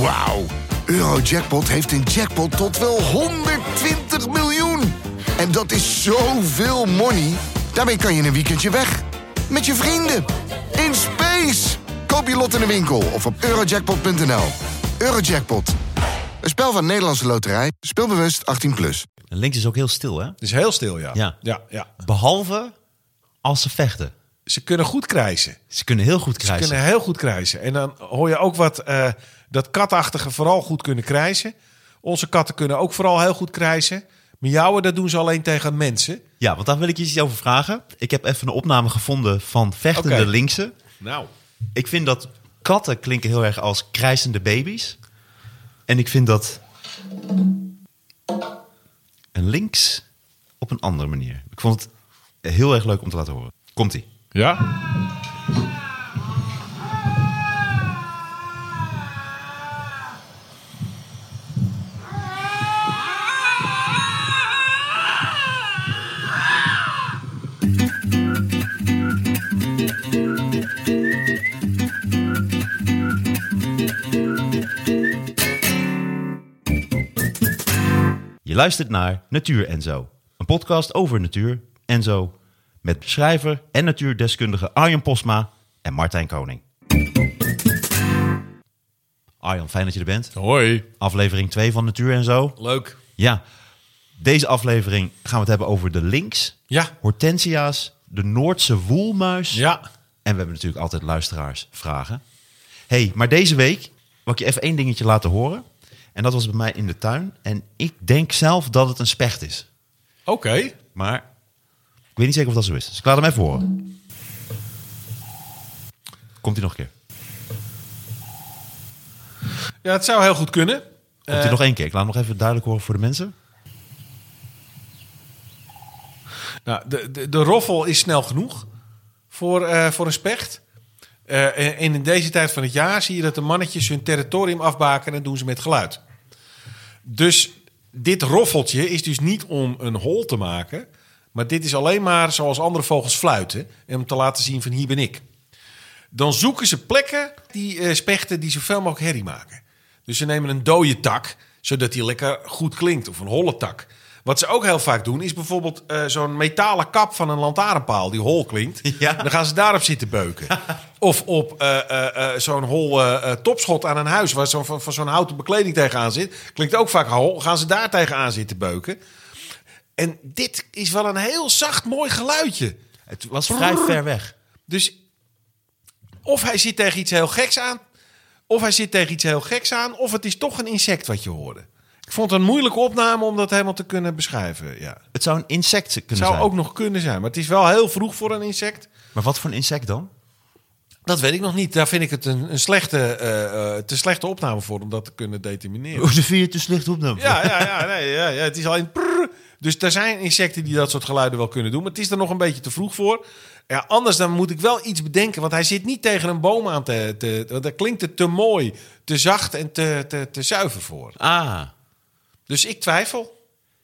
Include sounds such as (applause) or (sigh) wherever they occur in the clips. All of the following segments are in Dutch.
Wauw. Eurojackpot heeft een jackpot tot wel 120 miljoen. En dat is zoveel money. Daarmee kan je een weekendje weg. Met je vrienden. In space. Koop je lot in de winkel of op eurojackpot.nl. Eurojackpot. Een spel van Nederlandse Loterij. Speelbewust 18+. Plus. Links is ook heel stil, hè? Het is heel stil, ja. Ja. ja, ja. Behalve als ze vechten. Ze kunnen goed krijsen. Ze kunnen heel goed Ze krijgen. kunnen heel goed krijsen. En dan hoor je ook wat eh, dat katachtige vooral goed kunnen krijsen. Onze katten kunnen ook vooral heel goed krijsen. Miauwen, dat doen ze alleen tegen mensen. Ja, want daar wil ik je iets over vragen. Ik heb even een opname gevonden van vechtende Oké. linksen. Nou, Ik vind dat katten klinken heel erg als krijsende baby's. En ik vind dat een links op een andere manier. Ik vond het heel erg leuk om te laten horen. Komt-ie. ja. Luistert naar Natuur en Zo. Een podcast over natuur en zo. Met schrijver en natuurdeskundige Arjan Posma en Martijn Koning. Arjan, fijn dat je er bent. Hoi. Aflevering 2 van Natuur en Zo. Leuk. Ja, deze aflevering gaan we het hebben over de links, Ja. hortensia's, de Noordse woelmuis. Ja. En we hebben natuurlijk altijd luisteraars vragen. hey, maar deze week wil ik je even één dingetje laten horen. En dat was bij mij in de tuin. En ik denk zelf dat het een specht is. Oké. Maar ik weet niet zeker of dat zo is. Dus ik laat hem even horen. Komt hij nog een keer? Ja, het zou heel goed kunnen. Komt hij nog één keer? Ik laat hem nog even duidelijk horen voor de mensen. Nou, de, de, de roffel is snel genoeg voor, eh, voor een specht. Eh, en in deze tijd van het jaar zie je dat de mannetjes hun territorium afbaken en doen ze met geluid. Dus dit roffeltje is dus niet om een hol te maken, maar dit is alleen maar zoals andere vogels fluiten en om te laten zien van hier ben ik. Dan zoeken ze plekken, die eh, spechten, die zoveel mogelijk herrie maken. Dus ze nemen een dode tak, zodat die lekker goed klinkt, of een holle tak. Wat ze ook heel vaak doen, is bijvoorbeeld eh, zo'n metalen kap van een lantaarnpaal die hol klinkt. (laughs) Ja. Dan gaan ze daarop zitten beuken. (laughs) of op eh, eh, zo'n hol topschot aan een huis waar zo, van, van zo'n houten bekleding tegenaan zit. Klinkt ook vaak hol. Gaan ze daar tegenaan zitten beuken. En dit is wel een heel zacht, mooi geluidje. Het was vrij ver weg. Dus of hij zit tegen iets heel geks aan, of hij zit tegen iets heel geks aan, of het is toch een insect wat je hoorde. Ik vond het een moeilijke opname om dat helemaal te kunnen beschrijven. Ja. Het zou een insect kunnen Het zou zijn. ook nog kunnen zijn, maar het is wel heel vroeg voor een insect. Maar wat voor een insect dan? Dat weet ik nog niet. Daar vind ik het een, een slechte, eh, eh, te slechte opname voor om dat te kunnen determineren. Hoe vind je te slecht op dan? Ja, ja, ja, nee, ja, ja, het is alleen. prrr. Dus er zijn insecten die dat soort geluiden wel kunnen doen, maar het is er nog een beetje te vroeg voor. Ja, anders dan moet ik wel iets bedenken, want hij zit niet tegen een boom aan te. te want daar klinkt het te mooi, te zacht en te, te, te zuiver voor. Ah, Dus ik twijfel.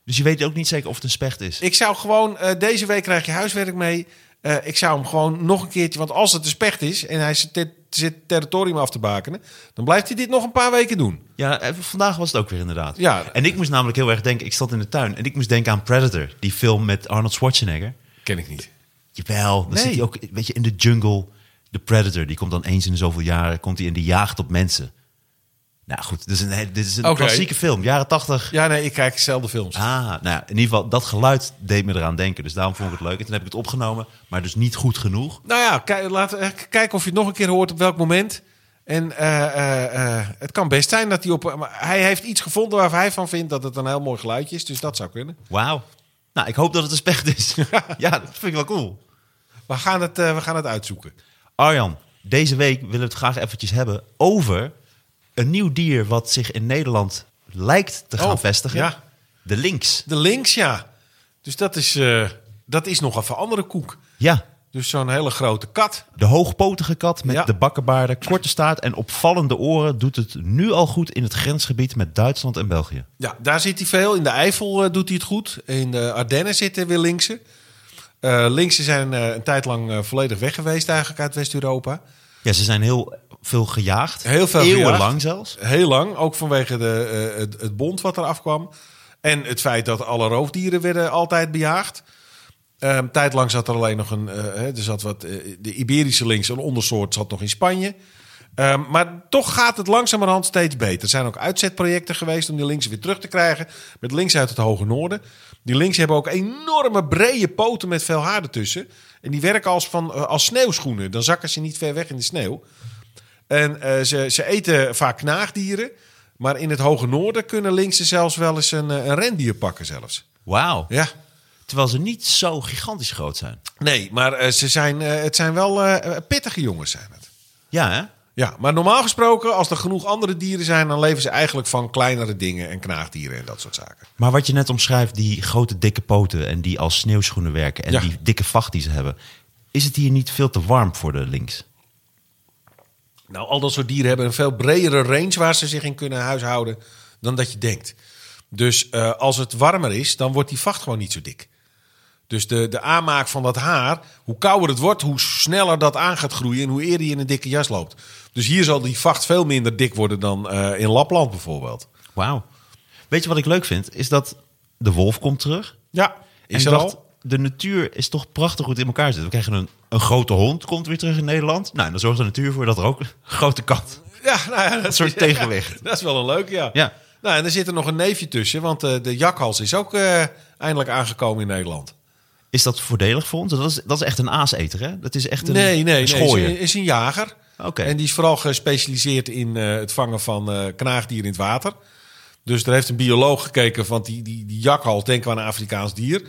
dus je weet ook niet zeker of het een specht is. Ik zou gewoon, eh, deze week krijg je huiswerk mee. Eh, ik zou hem gewoon nog een keertje, want als het een specht is en hij zit, zit territorium af te bakenen, dan blijft hij dit nog een paar weken doen. Ja, eh, vandaag was het ook weer inderdaad. Ja. En ik moest namelijk heel erg denken, ik stond in de tuin en ik moest denken aan Predator, die film met Arnold Schwarzenegger. Ken ik niet. Jawel, dan Nee. zit hij ook, weet je, in de jungle. De Predator, die komt dan eens in zoveel jaren, komt hij in de jaagt op mensen. Nou goed, dit is een, dit is een klassieke film, jaren tachtig. Ja, nee, ik kijk zelden films. Ah, nou in ieder geval, dat geluid deed me eraan denken. Dus daarom vond ik het leuk. En toen heb ik het opgenomen, maar dus niet goed genoeg. Nou ja, kijk, laten we kijken of je het nog een keer hoort op welk moment. En eh, eh, eh, het kan best zijn dat hij op. maar hij heeft iets gevonden waarvan hij van vindt dat het een heel mooi geluidje is. Dus dat zou kunnen. Wauw. Nou, ik hoop dat het een specht is. (laughs) ja, dat vind ik wel cool. We gaan het, eh, we gaan het uitzoeken. Arjan, deze week willen we het graag eventjes hebben over een nieuw dier wat zich in Nederland lijkt te gaan Oh, vestigen. ja. De links. De links, ja. Dus dat is, eh, dat is nog even andere koek. Ja, Dus zo'n hele grote kat. de hoogpotige kat met Ja. de bakkenbaarden, korte staart en opvallende oren doet het nu al goed in het grensgebied met Duitsland en België. Ja, daar zit hij veel. In de Eifel eh, doet hij het goed. In de Ardennen zitten weer linkse. Eh linkse zijn een tijd lang volledig weg geweest eigenlijk uit West-Europa. Ja, ze zijn heel veel gejaagd. Heel veel Eeuwenlang gejaagd. zelfs. Heel lang, ook vanwege de, eh, het, het bond wat er afkwam. En het feit dat alle roofdieren werden altijd bejaagd. Ehm tijdlang zat er alleen nog een... eh, er zat wat, eh, de Iberische links, een ondersoort, zat nog in Spanje. Ehm, maar toch gaat het langzamerhand steeds beter. Er zijn ook uitzetprojecten geweest om die links weer terug te krijgen. Met links uit het hoge noorden. Die links hebben ook enorme brede poten met veel haar ertussen. En die werken als, van, eh, als sneeuwschoenen. Dan zakken ze niet ver weg in de sneeuw. En eh, ze, ze eten vaak knaagdieren. Maar in het hoge noorden kunnen linksen zelfs wel eens een, eh, een rendier pakken zelfs. Wauw. Ja. Terwijl ze niet zo gigantisch groot zijn. Nee, maar ze zijn, het zijn wel pittige jongens zijn het. Ja, hè? Ja, maar normaal gesproken, als er genoeg andere dieren zijn... dan leven ze eigenlijk van kleinere dingen en knaagdieren en dat soort zaken. Maar wat je net omschrijft, die grote dikke poten en die als sneeuwschoenen werken en Ja. die dikke vacht die ze hebben. Is het hier niet veel te warm voor de links? Nou, al dat soort dieren hebben een veel bredere range waar ze zich in kunnen huishouden dan dat je denkt. Dus eh, als het warmer is, dan wordt die vacht gewoon niet zo dik. Dus de, de aanmaak van dat haar, hoe kouder het wordt, hoe sneller dat aan gaat groeien en hoe eerder je in een dikke jas loopt. Dus hier zal die vacht veel minder dik worden dan eh, in Lapland bijvoorbeeld. Wauw. Weet je wat ik leuk vind? Is dat de wolf komt terug. Ja, is er dacht, al? de natuur is toch prachtig goed in elkaar zitten. We krijgen een, een grote hond, komt weer terug in Nederland. Nou, en dan zorgt de natuur voor dat er ook een grote kat. (laughs) Ja, nou ja, dat Een soort is- tegenwicht. (laughs) dat is wel een leuk, ja. Ja. Nou, en er zit er nog een neefje tussen, want eh, de jakhals is ook eh, eindelijk aangekomen in Nederland. Is dat voordelig voor ons? Dat is, dat is echt een aaseter, hè? Dat is echt een, Nee, nee, een nee. is een jager. En die is vooral gespecialiseerd in eh, het vangen van eh, knaagdieren in het water. Dus er heeft een bioloog gekeken, want die, die, die jakhals, denken we aan een Afrikaans dier.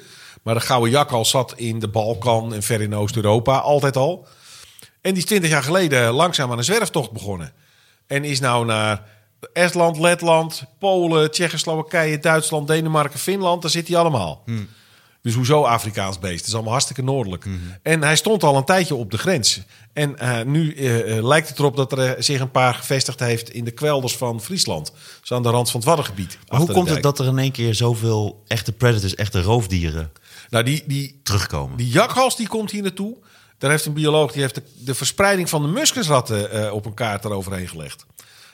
Maar de gouden jakhals zat in de Balkan en ver in Oost-Europa altijd al. En die is twintig jaar geleden langzaam aan een zwerftocht begonnen. En is nou naar Estland, Letland, Polen, Tsjechoslowakije, Duitsland, Denemarken, Finland. Daar zit hij allemaal. Dus hoezo Afrikaans beest? Het is allemaal hartstikke noordelijk. En hij stond al een tijdje op de grens. En eh, nu eh, eh, lijkt het erop dat er zich een paar gevestigd heeft in de kwelders van Friesland. Dus aan de rand van het Waddengebied. Hoe komt het dat er in één keer zoveel echte predators, echte roofdieren Nou, die, die, terugkomen? die jakhals die komt hier naartoe. Daar heeft een bioloog die heeft de, de verspreiding van de muskusratten op een kaart eroverheen gelegd.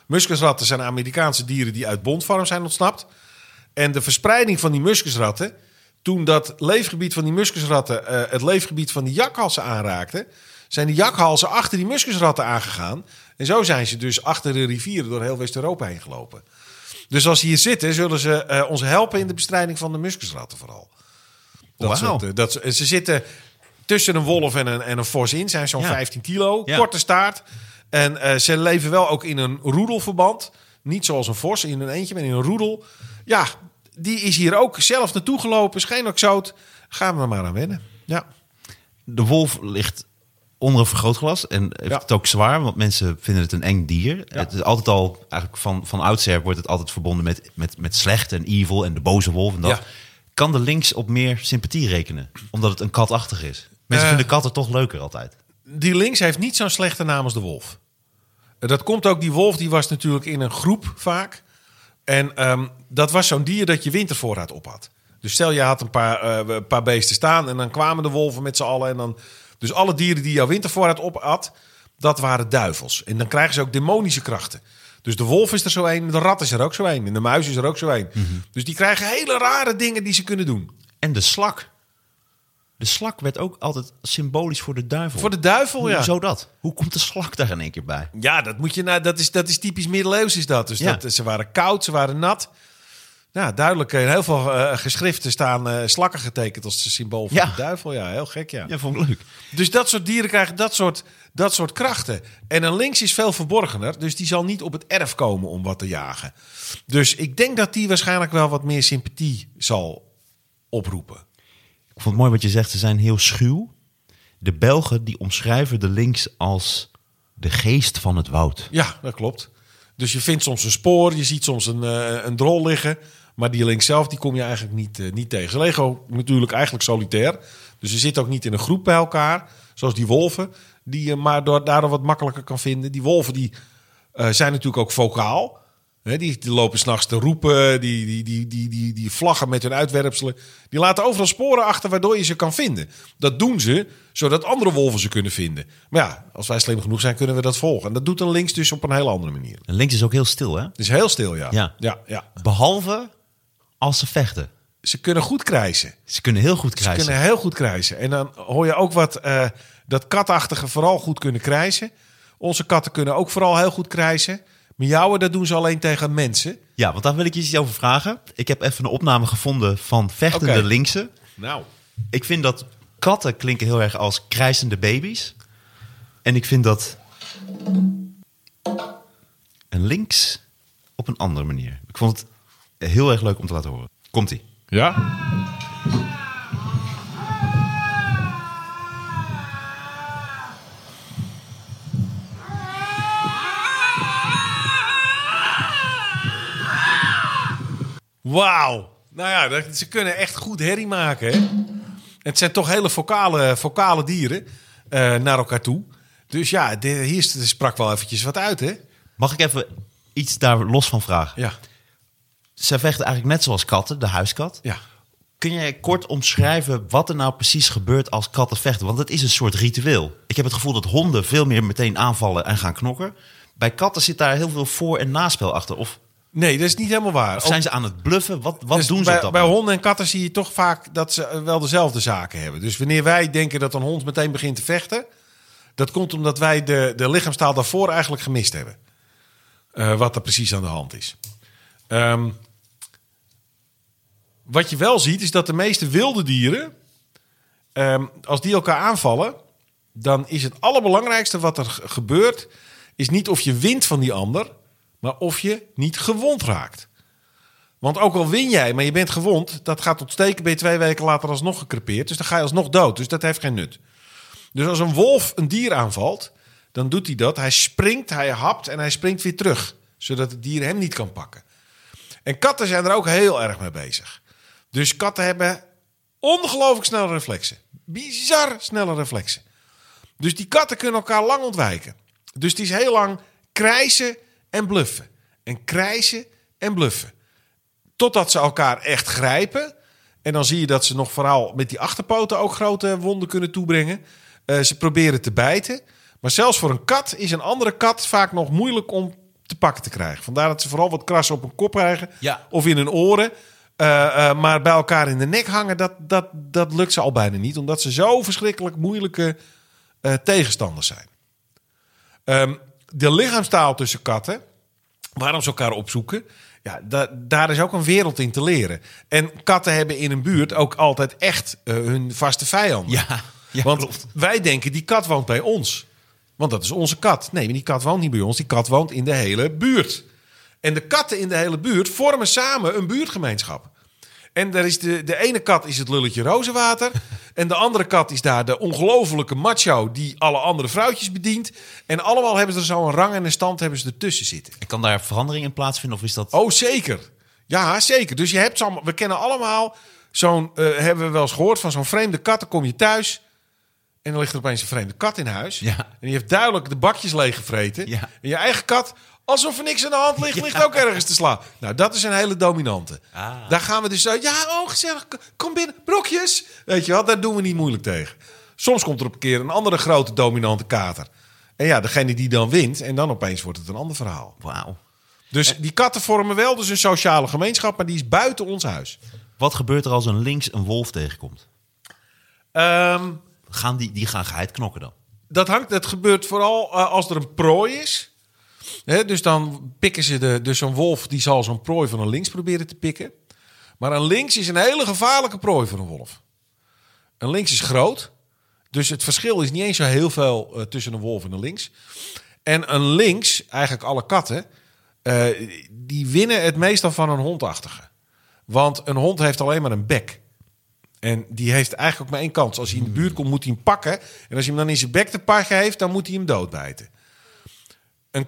Muskusratten zijn Amerikaanse dieren die uit bondvorm zijn ontsnapt. En de verspreiding van die muskusratten, toen dat leefgebied van die muskusratten eh, het leefgebied van die jakhalzen aanraakte, zijn die jakhalzen achter die muskusratten aangegaan. En zo zijn ze dus achter de rivieren door heel West-Europa heen gelopen. Dus als ze hier zitten, zullen ze eh, ons helpen in de bestrijding van de muskusratten vooral. Dat Wauw. soort, eh, dat, ze zitten tussen een wolf en een, en een vos in, zijn zo'n Ja. 15 kilo, Ja. korte staart. En ze leven wel ook in een roedelverband. Niet zoals een vos in een eentje, maar in een roedel. Ja, die is hier ook zelf naartoe gelopen, is geen exoot. Gaan we er maar aan wennen. Ja. De wolf ligt onder een vergrootglas en heeft Ja. het ook zwaar, want mensen vinden het een eng dier. Het is altijd al, eigenlijk van, van oudsher wordt het altijd verbonden met, met, met slecht en evil en de boze wolf en dat. Ja. Kan de links op meer sympathie rekenen, omdat het een katachtig is? Mensen Eh. vinden katten toch leuker altijd. Die links heeft niet zo'n slechte naam als de wolf. Dat komt ook, die wolf die was natuurlijk in een groep vaak. En ehm, dat was zo'n dier dat je wintervoorraad op had. Dus stel je had een paar, eh, een paar beesten staan en dan kwamen de wolven met z'n allen. En dan, dus alle dieren die jouw wintervoorraad op had, dat waren duivels. En dan krijgen ze ook demonische krachten. Dus de wolf is er zo een, de rat is er ook zo een en de muis is er ook zo een. Dus die krijgen hele rare dingen die ze kunnen doen. En de slak. De slak werd ook altijd symbolisch voor de duivel. Voor de duivel, ja. Hoezo dat? Hoe komt de slak daar in één keer bij? Ja, dat moet je nou, dat is, dat is typisch middeleeuws is dat. Dus Ja. dat, ze waren koud, ze waren nat. Ja, duidelijk. In heel veel eh, geschriften staan eh, slakken getekend als symbool van Ja. de duivel. Ja, heel gek, ja. Ja, vond ik leuk. Dus dat soort dieren krijgen dat soort, dat soort krachten. En een links is veel verborgener, dus die zal niet op het erf komen om wat te jagen. Dus ik denk dat die waarschijnlijk wel wat meer sympathie zal oproepen. Ik vond het mooi wat je zegt, ze zijn heel schuw. De Belgen die omschrijven de links als de geest van het woud. Ja, dat klopt. Dus je vindt soms een spoor, je ziet soms een, eh, een drol liggen. Maar die links zelf, die kom je eigenlijk niet, eh, niet tegen. Ze ook natuurlijk eigenlijk solitair. Dus ze zitten ook niet in een groep bij elkaar. Zoals die wolven, die je maar door, daardoor wat makkelijker kan vinden. Die wolven die, eh, zijn natuurlijk ook vocaal. Die, die lopen s'nachts te roepen, die, die, die, die, die, die vlaggen met hun uitwerpselen. Die laten overal sporen achter waardoor je ze kan vinden. Dat doen ze zodat andere wolven ze kunnen vinden. Maar ja, als wij slim genoeg zijn, kunnen we dat volgen. En dat doet een links dus op een hele andere manier. En links is ook heel stil, hè? Het is heel stil, ja. Ja. ja, ja. Behalve als ze vechten. Ze kunnen goed krijsen. Ze kunnen heel goed Ze krijgen. kunnen heel goed krijsen. En dan hoor je ook wat eh, dat katachtige vooral goed kunnen krijsen. Onze katten kunnen ook vooral heel goed krijsen. Miauwen, dat doen ze alleen tegen mensen. Ja, want daar wil ik je iets over vragen. Ik heb even een opname gevonden van vechtende Oké. linksen. Nou. Ik vind dat katten klinken heel erg als krijsende baby's. En ik vind dat een links op een andere manier. Ik vond het heel erg leuk om te laten horen. Komt-ie. Ja? Wauw. Nou ja, dat- ze kunnen echt goed herrie maken. Hè? Het zijn toch hele vocale, vocale dieren eh, naar elkaar toe. Dus ja, de, hier sprak wel eventjes wat uit, hè? Mag ik even iets daar los van vragen? Ja. Zij vechten eigenlijk net zoals katten, de huiskat. Ja. Kun jij kort omschrijven wat er nou precies gebeurt als katten vechten? Want het is een soort ritueel. Ik heb het gevoel dat honden veel meer meteen aanvallen en gaan knokken. Bij katten zit daar heel veel voor- en naspel achter. Of, Nee, dat is niet helemaal waar. of zijn ze aan het bluffen? Wat, wat Dus doen ze bij, op dat bij moment? honden en katten zie je toch vaak dat ze wel dezelfde zaken hebben. Dus wanneer wij denken dat een hond meteen begint te vechten, dat komt omdat wij de, de lichaamstaal daarvoor eigenlijk gemist hebben. Eh, wat er precies aan de hand is. Ehm, wat je wel ziet is dat de meeste wilde dieren, ehm, als die elkaar aanvallen, dan is het allerbelangrijkste wat er ge- gebeurt, is niet of je wint van die ander, maar of je niet gewond raakt. Want ook al win jij, maar je bent gewond, dat gaat ontsteken, ben je twee weken later alsnog gekrepeerd. Dus dan ga je alsnog dood. Dus dat heeft geen nut. Dus als een wolf een dier aanvalt, dan doet hij dat. Hij springt, hij hapt en hij springt weer terug. Zodat het dier hem niet kan pakken. En katten zijn er ook heel erg mee bezig. Dus katten hebben ongelooflijk snelle reflexen. Bizar snelle reflexen. Dus die katten kunnen elkaar lang ontwijken. Dus het is heel lang krijsen en bluffen. En krijsen en bluffen. Totdat ze elkaar echt grijpen. En dan zie je dat ze nog vooral met die achterpoten ook grote wonden kunnen toebrengen. Eh, ze proberen te bijten. Maar zelfs voor een kat is een andere kat vaak nog moeilijk om te pakken te krijgen. Vandaar dat ze vooral wat krassen op hun kop krijgen. Ja. Of in hun oren. Eh, eh, maar bij elkaar in de nek hangen, dat, dat, dat lukt ze al bijna niet. Omdat ze zo verschrikkelijk moeilijke tegenstanders zijn. Ehm, de lichaamstaal tussen katten, waarom ze elkaar opzoeken, ja, da- daar is ook een wereld in te leren. En katten hebben in een buurt ook altijd echt eh, hun vaste vijanden. Ja, ja Want klopt. wij denken, die kat woont bij ons. Want dat is onze kat. Nee, die kat woont niet bij ons. Die kat woont in de hele buurt. En de katten in de hele buurt vormen samen een buurtgemeenschap. En daar is de, de ene kat is het lulletje rozenwater. (laughs) en de andere kat is daar de ongelofelijke macho die alle andere vrouwtjes bedient. En allemaal hebben ze er zo een rang en een stand hebben ze ertussen zitten. En kan daar verandering in plaatsvinden? Of is dat... Oh, zeker. Ja, zeker. Dus je hebt allemaal, we kennen allemaal zo'n, eh, hebben we wel eens gehoord van zo'n vreemde kat. Dan kom je thuis en dan ligt er opeens een vreemde kat in huis. Ja. En die heeft duidelijk de bakjes leeggevreten. Ja. En je eigen kat, alsof er niks aan de hand ligt, (laughs) ligt ook ergens te slaan. Nou, dat is een hele dominante. Ah. Daar gaan we dus zo, ja, oh gezellig, kom binnen, brokjes. Weet je wel, daar doen we niet moeilijk tegen. Soms komt er op een keer een andere grote dominante kater. En ja, degene die dan wint, en dan opeens wordt het een ander verhaal. Wauw. Dus die katten vormen wel dus een sociale gemeenschap, maar die is buiten ons huis. Wat gebeurt er als een links een wolf tegenkomt? Ehm, Gaan die, die gaan geheid knokken dan? dat hangt, dat gebeurt vooral eh, als er een prooi is. Dus dan pikken ze de, dus zo'n wolf die zal zo'n prooi van een links proberen te pikken. Maar een links is een hele gevaarlijke prooi voor een wolf. Een links is groot, dus het verschil is niet eens zo heel veel eh, tussen een wolf en een links. En een links, eigenlijk alle katten, eh, die winnen het meestal van een hondachtige. Want een hond heeft alleen maar een bek. En die heeft eigenlijk ook maar één kans. Als hij in de buurt komt, moet hij hem pakken. En als hij hem dan in zijn bek te pakken heeft, dan moet hij hem doodbijten. Een,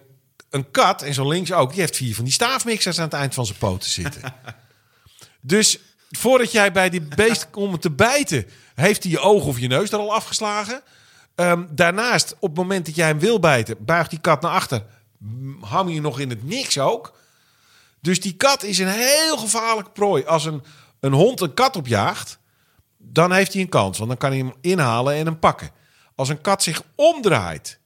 een kat, en zo links ook, die heeft vier van die staafmixers aan het eind van zijn poten zitten. (laughs) dus voordat jij bij die beest komt te bijten, heeft hij je oog of je neus er al afgeslagen. Ehm, daarnaast, op het moment dat jij hem wil bijten, buigt die kat naar achter. Ham je nog in het niks ook. Dus die kat is een heel gevaarlijke prooi. Als een, een hond een kat opjaagt, dan heeft hij een kans. Want dan kan hij hem inhalen en hem pakken. Als een kat zich omdraait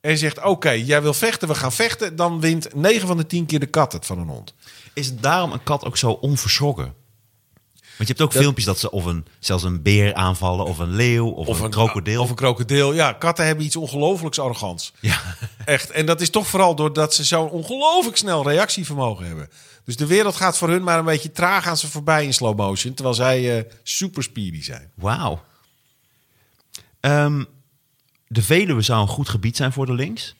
en zegt: Oké, jij wil vechten, we gaan vechten. Dan wint 9 van de 10 keer de kat het van een hond. Is daarom een kat ook zo onverschrokken? Want je hebt ook filmpjes dat ze of een, zelfs een beer aanvallen, of een leeuw, of, een, krokodil. Of een krokodil. Ja, katten hebben iets ongelooflijks arrogants. Ja. Echt. En dat is toch vooral doordat ze zo'n ongelooflijk snel reactievermogen hebben. Dus de wereld gaat voor hun maar een beetje traag aan ze voorbij in slow motion. Terwijl zij eh, super speedy zijn. Wauw. Ehm, de Veluwe zou een goed gebied zijn voor de links.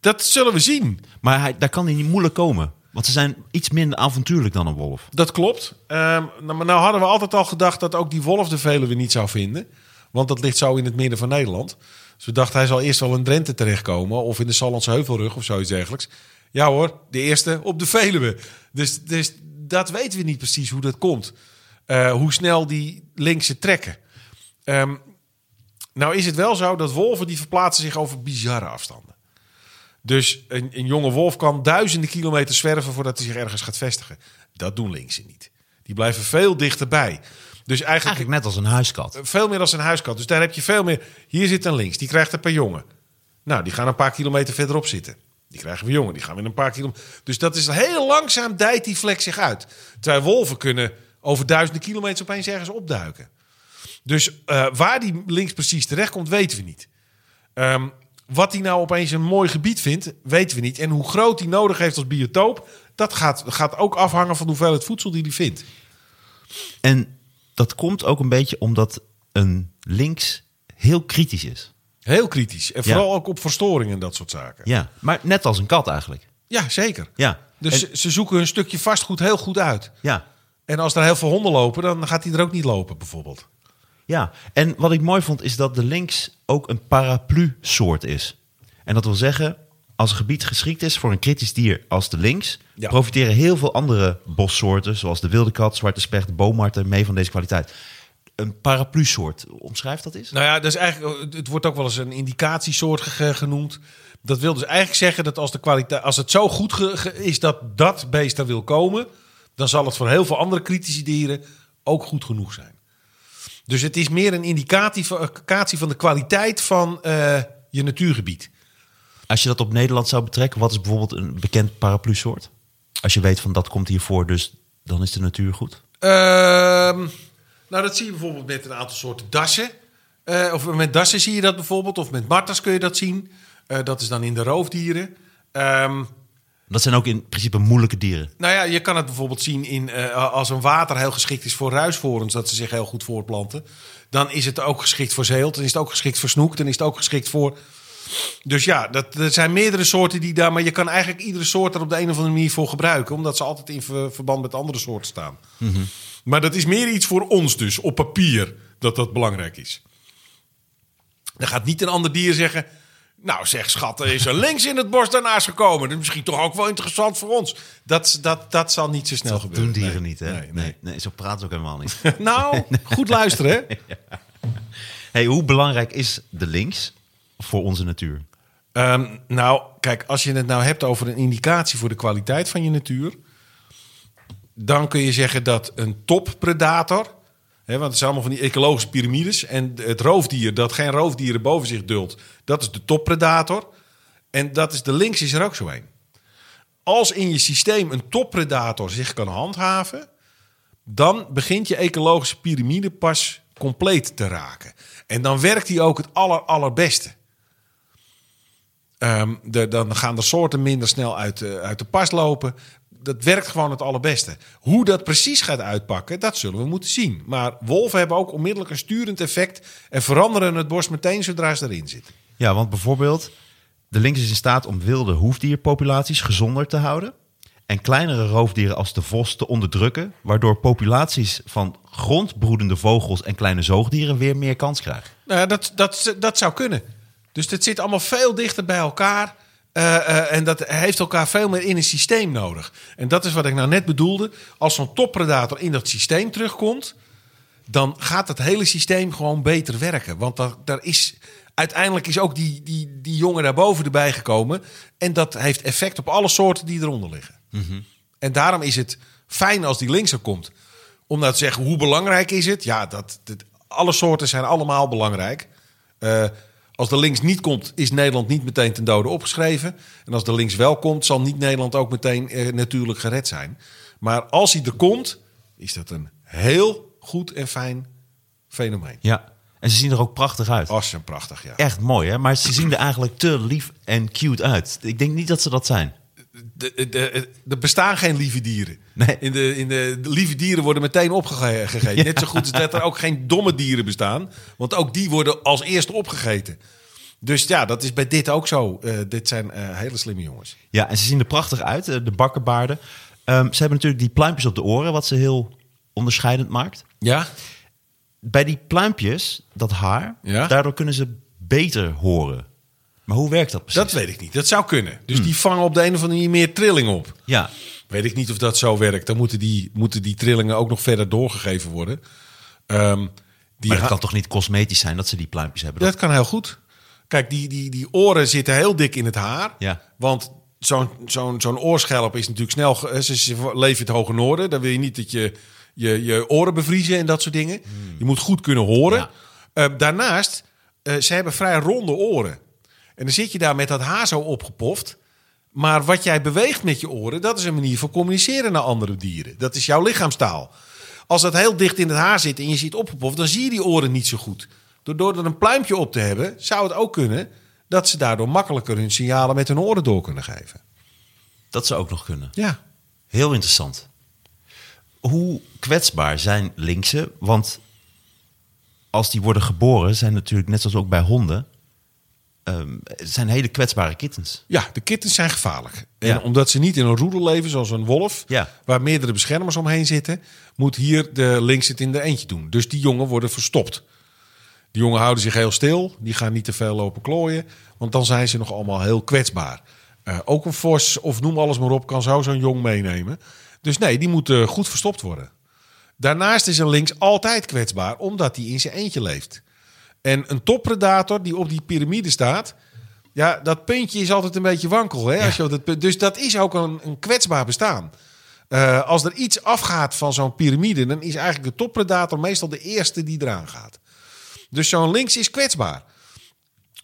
Dat zullen we zien. Maar hij, daar kan hij niet moeilijk komen. Want ze zijn iets minder avontuurlijk dan een wolf. Dat klopt. Ehm, nou, maar nou hadden we altijd al gedacht dat ook die wolf de Veluwe niet zou vinden. Want dat ligt zo in het midden van Nederland. Dus we dachten hij zal eerst wel in Drenthe terechtkomen. Of in de Sallandse Heuvelrug of zoiets dergelijks. Ja hoor, de eerste op de Veluwe. Dus, dus dat weten we niet precies hoe dat komt. Eh, hoe snel die linkse trekken. Ehm, nou is het wel zo dat wolven die verplaatsen zich over bizarre afstanden. Dus een, een jonge wolf kan duizenden kilometers zwerven voordat hij zich ergens gaat vestigen. Dat doen linkse niet. Die blijven veel dichterbij. Dus eigenlijk, Eigenlijk net als een huiskat. veel meer als een huiskat. Dus daar heb je veel meer. Hier zit een links, die krijgt een paar jongen. Nou, die gaan een paar kilometer verderop zitten. Die krijgen weer jongen, die gaan weer een paar kilometer. Dus dat is heel langzaam dijt die vlek zich uit. Terwijl wolven kunnen over duizenden kilometers opeens ergens opduiken. Dus eh, waar die links precies terecht komt, weten we niet. Ehm, wat hij nou opeens een mooi gebied vindt, weten we niet. En hoe groot hij nodig heeft als biotoop, dat gaat, gaat ook afhangen van hoeveel het voedsel die hij vindt. En dat komt ook een beetje omdat een links heel kritisch is. Heel kritisch. En vooral ook op verstoringen en dat soort zaken. Ja, maar net als een kat eigenlijk. Ja, zeker. Ja, Dus en- ze zoeken hun stukje vastgoed heel goed uit. ja. En als er heel veel honden lopen, dan gaat hij er ook niet lopen, bijvoorbeeld. Ja, en wat ik mooi vond is dat de links ook een paraplu-soort is. En dat wil zeggen, als een gebied geschikt is voor een kritisch dier als de links, Ja. profiteren heel veel andere bossoorten, zoals de wilde kat, zwarte specht, boommarten, mee van deze kwaliteit. Een paraplu-soort, omschrijft dat eens? Nou ja, dus eigenlijk, het wordt ook wel eens een indicatiesoort ge- genoemd. Dat wil dus eigenlijk zeggen dat als, de kwaliteit, als het zo goed is dat dat beest er wil komen, dan zal het voor heel veel andere kritische dieren ook goed genoeg zijn. Dus het is meer een indicatie van, de kwaliteit van eh, je natuurgebied. Als je dat op Nederland zou betrekken, wat is bijvoorbeeld een bekend paraplu-soort? Als je weet van dat komt hiervoor, dus dan is de natuur goed. Ehm, nou, dat zie je bijvoorbeeld met een aantal soorten dassen. Eh, of met dassen zie je dat bijvoorbeeld. Of met marters kun je dat zien. Eh, dat is dan in de roofdieren. Ehm, Dat zijn ook in principe moeilijke dieren. nou ja, je kan het bijvoorbeeld zien in, eh, als een water heel geschikt is voor ruisvorens, dat ze zich heel goed voortplanten. Dan is het ook geschikt voor zeelt, dan is het ook geschikt voor snoek, dan is het ook geschikt voor. Dus ja, dat, er zijn meerdere soorten die daar, maar je kan eigenlijk iedere soort er op de een of andere manier voor gebruiken, omdat ze altijd in ver- verband met andere soorten staan. Maar dat is meer iets voor ons dus, op papier, dat dat belangrijk is. Dan gaat niet een ander dier zeggen. Nou, zeg schat, er is er links in het bos daarnaast gekomen. Dat is misschien toch ook wel interessant voor ons. Dat, dat, dat zal niet zo snel Dat gebeuren. doen dieren Nee, niet, hè? Nee, Nee, zo praten ze ook helemaal niet. (laughs) Nou, goed luisteren, hè? (laughs) hey, hoe belangrijk is de links voor onze natuur? Ehm, nou, kijk, als je het nou hebt over een indicatie voor de kwaliteit van je natuur, dan kun je zeggen dat een toppredator, want het zijn allemaal van die ecologische piramides, en het roofdier dat geen roofdieren boven zich duldt, dat is de toppredator. En dat is de links is er ook zo een. Als in je systeem een toppredator zich kan handhaven, dan begint je ecologische piramide pas compleet te raken. En dan werkt die ook het aller, allerbeste. Ehm, de, dan gaan de soorten minder snel uit, de- uit de pas lopen. Dat werkt gewoon het allerbeste. Hoe dat precies gaat uitpakken, dat zullen we moeten zien. Maar wolven hebben ook onmiddellijk een sturend effect... en veranderen het bos meteen zodra ze erin zitten. Ja, want bijvoorbeeld, de links is in staat om wilde hoefdierpopulaties gezonder te houden. En kleinere roofdieren als de vos te onderdrukken, waardoor populaties van grondbroedende vogels en kleine zoogdieren weer meer kans krijgen. Nou ja, dat, dat, dat zou kunnen. Dus het zit allemaal veel dichter bij elkaar. Eh, eh, en dat heeft elkaar veel meer in een systeem nodig. En dat is wat ik nou net bedoelde. Als zo'n toppredator in dat systeem terugkomt... dan gaat het hele systeem gewoon beter werken. Want daar, daar is, uiteindelijk is ook die, die, die jongen daarboven erbij gekomen. En dat heeft effect op alle soorten die eronder liggen. En daarom is het fijn als die linkser komt. Om nou te zeggen, hoe belangrijk is het? Ja, dat, dat- alle soorten zijn allemaal belangrijk. Eh, als de links niet komt, is Nederland niet meteen ten dode opgeschreven. En als de links wel komt, zal niet Nederland ook meteen eh, natuurlijk gered zijn. Maar als hij er komt, is dat een heel goed en fijn fenomeen. Ja. En ze zien er ook prachtig uit. Als een prachtig, ja. Echt mooi, hè? Maar ze zien er eigenlijk te lief en cute uit. Ik denk niet dat ze dat zijn. De- Er bestaan geen lieve dieren. Nee. In de, in de, de lieve dieren worden meteen opgegeten. (laughs) Net zo goed als dat er ook geen domme dieren bestaan. Want ook die worden als eerste opgegeten. Dus ja, dat is bij dit ook zo. Eh, dit zijn eh, hele slimme jongens. Ja, en ze zien er prachtig uit, eh, de bakkenbaarden. Ehm, ze hebben natuurlijk die pluimpjes op de oren, wat ze heel onderscheidend maakt. Ja? Bij die pluimpjes, dat haar, Ja. daardoor kunnen ze beter horen. Maar hoe werkt dat precies? Dat weet ik niet. Dat zou kunnen. Dus die vangen op de een of andere manier meer trilling op. Ja, Weet ik niet of dat zo werkt. Dan moeten die, moeten die trillingen ook nog verder doorgegeven worden. Ehm, die maar het kan toch niet cosmetisch zijn dat ze die pluimpjes hebben? Dat kan heel goed. Kijk, die, die, die oren zitten heel dik in het haar. Ja. Want zo'n zo'n zo'n oorschelp is natuurlijk snel... Ze, leven in het hoge noorden. Dan wil je niet dat je je, je oren bevriezen en dat soort dingen. Je moet goed kunnen horen. Ja. Eh, daarnaast, eh, ze hebben vrij ronde oren. En dan zit je daar met dat haar zo opgepoft. Maar wat jij beweegt met je oren, dat is een manier van communiceren naar andere dieren. Dat is jouw lichaamstaal. Als dat heel dicht in het haar zit en je ziet opgepoft, dan zie je die oren niet zo goed. Door, door er een pluimpje op te hebben, zou het ook kunnen dat ze daardoor makkelijker hun signalen met hun oren door kunnen geven. Dat ze ook nog kunnen. Ja. Heel interessant. Hoe kwetsbaar zijn linksen? Want als die worden geboren, zijn natuurlijk net zoals ook bij honden, ehm, het zijn hele kwetsbare kittens. Ja, de kittens zijn gevaarlijk. En Ja. omdat ze niet in een roedel leven, zoals een wolf, Ja. waar meerdere beschermers omheen zitten, moet hier de links het in de eentje doen. Dus die jongen worden verstopt. Die jongen houden zich heel stil, die gaan niet te veel lopen klooien, want dan zijn ze nog allemaal heel kwetsbaar. Eh, ook een vos of noem alles maar op, kan zo zo'n jong meenemen. Dus nee, die moet eh, goed verstopt worden. Daarnaast is een links altijd kwetsbaar, omdat hij in zijn eentje leeft. En een toppredator die op die piramide staat, ja, dat puntje is altijd een beetje wankel. Hè? Als je dat punt, dus dat is ook een, een kwetsbaar bestaan. Eh, als er iets afgaat van zo'n piramide, dan is eigenlijk de toppredator meestal de eerste die eraan gaat. Dus zo'n links is kwetsbaar.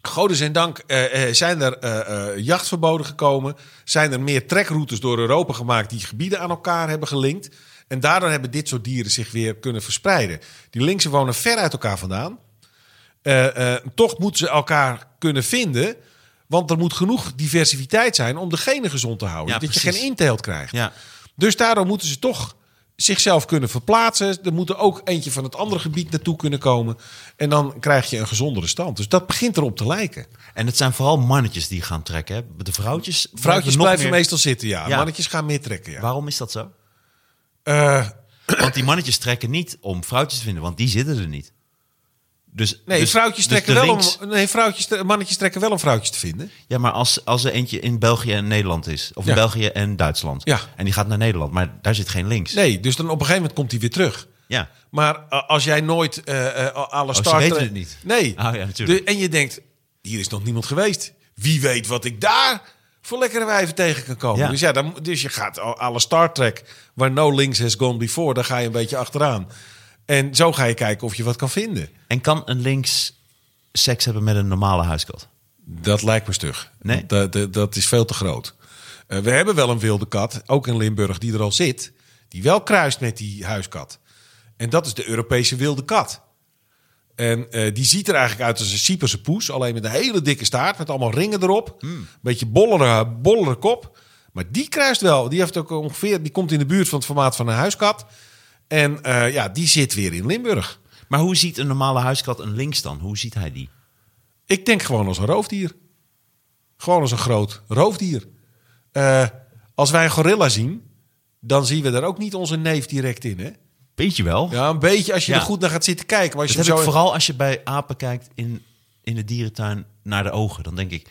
Goden zijn dank eh, eh, zijn er jachtverboden gekomen. Zijn er meer trekroutes door Europa gemaakt die gebieden aan elkaar hebben gelinkt. En daardoor hebben dit soort dieren zich weer kunnen verspreiden. Die linksen wonen ver uit elkaar vandaan. Eh, eh, toch moeten ze elkaar kunnen vinden. Want er moet genoeg diversiteit zijn om de genen gezond te houden. Ja, dat je geen inteelt krijgt. Ja. Dus daardoor moeten ze toch zichzelf kunnen verplaatsen. Er moet er ook eentje van het andere gebied naartoe kunnen komen. En dan krijg je een gezondere stand. Dus dat begint erop te lijken. En het zijn vooral mannetjes die gaan trekken. Hè? De vrouwtjes, blijven meer- meestal zitten, ja. Ja. Mannetjes gaan meer trekken, ja. Waarom is dat zo? Eh, Want die mannetjes trekken niet om vrouwtjes te vinden, want die zitten er niet. Dus, nee, dus- vrouwtjes dus trekken wel links- om... Nee, vrouwtjes, mannetjes trekken wel om vrouwtjes te vinden. Ja, maar als, als er eentje in België en Nederland is, of in Ja. België en Duitsland, Ja. en die gaat naar Nederland, maar daar zit geen links. Nee, dus dan op een gegeven moment komt hij weer terug. Ja. Maar eh, als jij nooit eh eh alle Oh, ze start... weten het niet. Nee. Oh, ja, natuurlijk. En je denkt, hier is nog niemand geweest. Wie weet wat ik daar voor lekkere wijven tegen kan komen. Ja. Dus ja, dan, dus je gaat al- alle Star Trek, waar no links has gone before, daar ga je een beetje achteraan. En zo ga je kijken of je wat kan vinden. En kan een links seks hebben met een normale huiskat? Dat lijkt me stug. Nee? Dat, dat, dat is veel te groot. Eh, we hebben wel een wilde kat, ook in Limburg, die er al zit. Die wel kruist met die huiskat. En dat is de Europese wilde kat. En eh, die ziet er eigenlijk uit als een Cyperse poes. Alleen met een hele dikke staart, met allemaal ringen erop. Een beetje bollere, bollere kop. Maar die kruist wel. Die, heeft ook ongeveer, die komt in de buurt van het formaat van een huiskat. En eh, ja, die zit weer in Limburg. Maar hoe ziet een normale huiskat een links dan? Hoe ziet hij die? Ik denk gewoon als een roofdier. Gewoon als een groot roofdier. Eh, als wij een gorilla zien, dan zien we daar ook niet onze neef direct in. Hè? Beetje wel. Ja, een beetje als je Ja. er goed naar gaat zitten kijken. Maar als Dat je zo vooral als je bij apen kijkt in, in de dierentuin naar de ogen. Dan denk ik,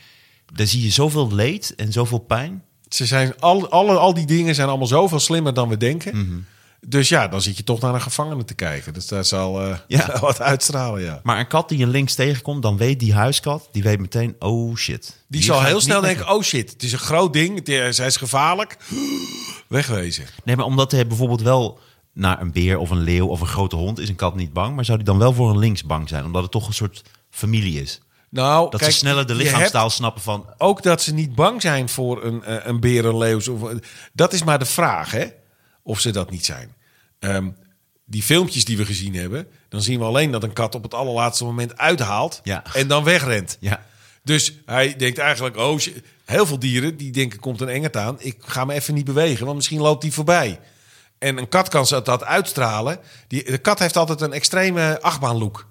daar zie je zoveel leed en zoveel pijn. Ze zijn al, alle, al die dingen zijn allemaal zoveel slimmer dan we denken. Mhm. Dus ja, dan zit je toch naar een gevangene te kijken. Dus daar zal eh, Ja. (laughs) wat uitstralen, ja. Maar een kat die een links tegenkomt, dan weet die huiskat, die weet meteen, oh shit. Die zal heel snel denken, oh shit, het is een groot ding. Het is, hij is gevaarlijk. (gasps) wegwezen. Nee, maar omdat hij bijvoorbeeld wel naar een beer of een leeuw of een grote hond is een kat niet bang. Maar zou die dan wel voor een links bang zijn? Omdat het toch een soort familie is. Nou, Dat kijk, ze sneller de je hebt lichaamstaal snappen van... ook dat ze niet bang zijn voor een, eh, een beer, een leeuw. Of, dat is maar de vraag, hè? Of ze dat niet zijn. Ehm, die filmpjes die we gezien hebben, dan zien we alleen dat een kat op het allerlaatste moment uithaalt Ja. en dan wegrent. Ja, Dus hij denkt eigenlijk, oh, heel veel dieren die denken, komt een engert aan. Ik ga me even niet bewegen, want misschien loopt die voorbij. En een kat kan ze dat uitstralen. Die, de kat heeft altijd een extreme achtbaanlook.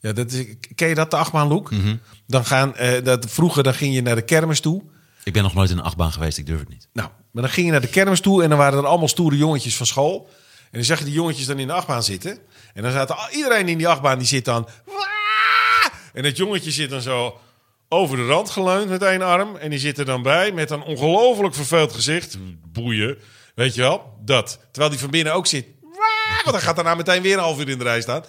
Ja, dat is, ken je dat, de achtbaanlook? Dan gaan, eh, dat, vroeger dan ging je naar de kermis toe. Ik ben nog nooit in een achtbaan geweest, ik durf het niet. Nou, maar dan ging je naar de kermis toe en dan waren er allemaal stoere jongetjes van school. En dan zag je die jongetjes dan in de achtbaan zitten. En dan zaten iedereen in die achtbaan, die zit dan... En dat jongetje zit dan zo over de rand geleund met één arm. En die zit er dan bij met een ongelooflijk verveeld gezicht. Boeien, weet je wel, dat. Terwijl die van binnen ook zit... Want dan gaat daarna meteen weer een half uur in de rij staan.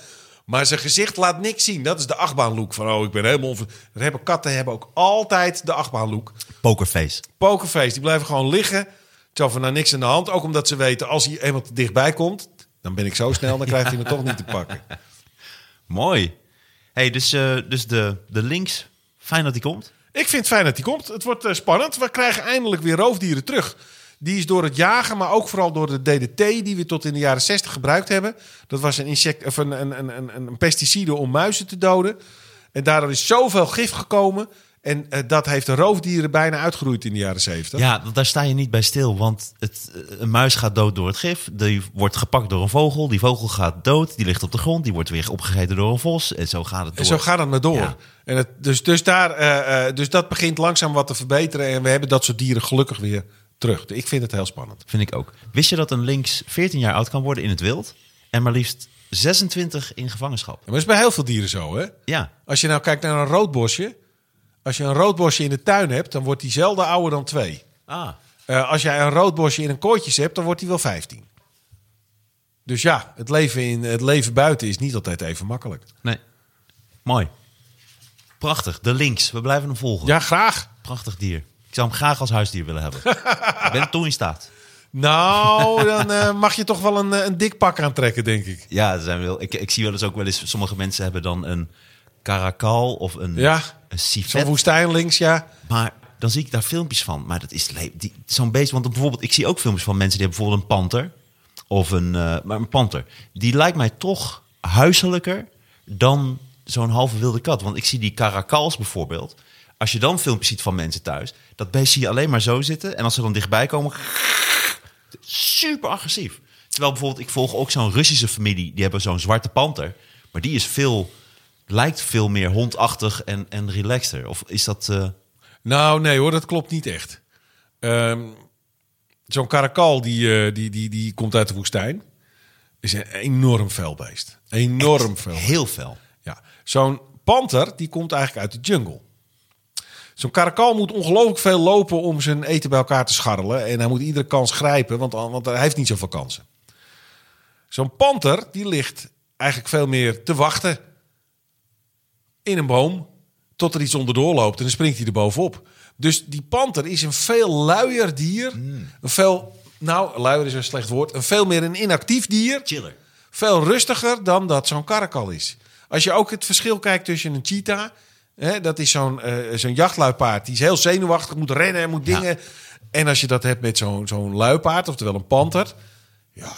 Maar zijn gezicht laat niks zien. Dat is de achtbaanlook. Van, oh, ik ben helemaal... hebben katten hebben ook altijd de achtbaanlook Pokerface. pokerface. Die blijven gewoon liggen. Zo van nou niks aan de hand. Ook omdat ze weten, als hij eenmaal te dichtbij komt... dan ben ik zo snel, dan krijgt hij me (laughs) toch niet te pakken. Mooi. hey, dus, eh, dus de, de links, fijn dat die komt. Ik vind het fijn dat hij komt. Het wordt eh, spannend. We krijgen eindelijk weer roofdieren terug. Die is door het jagen, maar ook vooral door de DDT... die we tot in de jaren 60 gebruikt hebben. Dat was een, insect, of een, een, een, een, een pesticide om muizen te doden. En daardoor is zoveel gif gekomen... En eh, dat heeft de roofdieren bijna uitgeroeid in de jaren 70. Ja, daar sta je niet bij stil. Want het, eh, een muis gaat dood door het gif. Die wordt gepakt door een vogel. Die vogel gaat dood. Die ligt op de grond. Die wordt weer opgegeten door een vos. En zo gaat het door. En zo gaat het maar door. Ja. En het, dus, dus, daar, eh, dus dat begint langzaam wat te verbeteren. En we hebben dat soort dieren gelukkig weer terug. Ik vind het heel spannend. Vind ik ook. Wist je dat een links 14 jaar oud kan worden in het wild? En maar liefst 26 in gevangenschap. Maar dat is bij heel veel dieren zo, hè? Ja, Als je nou kijkt naar een roodbosje. Als je een roodbosje in de tuin hebt, dan wordt die zelden ouder dan twee. ah, Eh, als jij een roodbosje in een kooitjes hebt, dan wordt die wel 15. Dus ja, het leven, in, het leven buiten is niet altijd even makkelijk. nee. Mooi. Prachtig. De links. We blijven hem volgen. Ja, graag. Prachtig dier. Ik zou hem graag als huisdier willen hebben. ik ben toe in staat. Nou, dan eh, mag je toch wel een, eh, een dik pak aantrekken, denk ik. Ja, er zijn wel, ik, ik zie wel eens ook wel eens... Sommige mensen hebben dan een caracal of een, Ja, een civet. Zo'n woestijn links, ja. Maar dan zie ik daar filmpjes van. Maar dat is zo'n beest. Want bijvoorbeeld, ik zie ook filmpjes van mensen die hebben bijvoorbeeld een panter. Of een, eh, maar een panter. Die lijkt mij toch huiselijker dan zo'n halve wilde kat. Want ik zie die caracals bijvoorbeeld. Als je dan filmpjes ziet van mensen thuis. Dat beest zie je alleen maar zo zitten. En als ze dan dichtbij komen. Super agressief. Terwijl bijvoorbeeld, ik volg ook zo'n Russische familie. Die hebben zo'n zwarte panter. Maar die is veel, lijkt veel meer hondachtig en, en relaxter. Of is dat... eh, Nou, nee hoor, dat klopt niet echt. Ehm, Zo'n karakal die, eh, die, die, die komt uit de woestijn. Is een enorm fel beest. Enorm fel. Heel fel. Ja. Zo'n panter die komt eigenlijk uit de jungle. Zo'n karakal moet ongelooflijk veel lopen om zijn eten bij elkaar te scharrelen. En hij moet iedere kans grijpen, want, want hij heeft niet zoveel kansen. Zo'n panter die ligt eigenlijk veel meer te wachten in een boom tot er iets onderdoor loopt en dan springt hij er bovenop. Dus die panter is een veel luier dier. Een veel, nou, luier is een slecht woord. Een veel meer een inactief dier. Chiller. Veel rustiger dan dat zo'n karakal is. Als je ook het verschil kijkt tussen een cheetah... Hè, dat is zo'n eh, zo'n jachtluipaard. Die is heel zenuwachtig, moet rennen en moet Ja. dingen. En als je dat hebt met zo'n zo'n luipaard, oftewel een panter... Ja,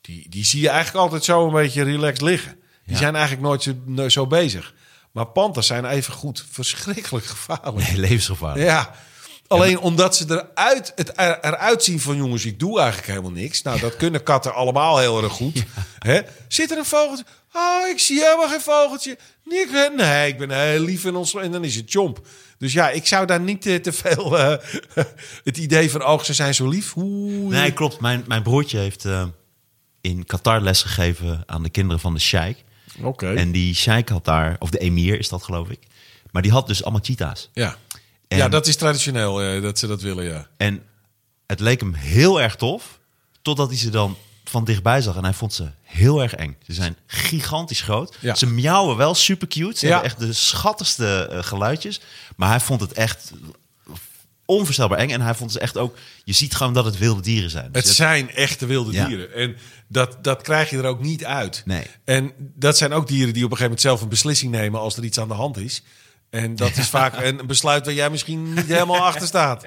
die, die zie je eigenlijk altijd zo een beetje relaxed liggen. Die Ja. zijn eigenlijk nooit zo, zo bezig. Maar panters zijn even goed verschrikkelijk gevaarlijk. Nee, levensgevaarlijk. Ja. Alleen omdat ze eruit, het er, eruit zien van jongens, ik doe eigenlijk helemaal niks. Nou, dat kunnen katten allemaal heel erg goed. (laughs) Hè? Zit er een vogeltje? Oh, ik zie helemaal geen vogeltje. Hè? Nee, ik ben heel lief en ons. En dan is het chomp. Dus ja, ik zou daar niet eh, te veel eh, (laughs) het idee van, oh, ze zijn zo lief. Oeh. Nee, klopt. Mijn, mijn broertje heeft eh, in Qatar les gegeven aan de kinderen van de sheik. Oké. En die sheik had daar, of de emir is dat geloof ik. Maar die had dus allemaal cheetahs. Ja. En- ja, dat is traditioneel eh, dat ze dat willen, ja. En het leek hem heel erg tof, totdat hij ze dan van dichtbij zag. En hij vond ze heel erg eng. Ze zijn gigantisch groot. Ja. Ze miauwen wel super cute. Ze Ja. hebben echt de schattigste eh, geluidjes. Maar hij vond het echt onvoorstelbaar eng. En hij vond ze echt ook... Je ziet gewoon dat het wilde dieren zijn. Dus Het zijn echte wilde Ja. dieren. En dat, dat krijg je er ook niet uit. Nee. En dat zijn ook dieren die op een gegeven moment zelf een beslissing nemen als er iets aan de hand is. En dat is (laughs) vaak een besluit waar jij misschien niet helemaal achter staat.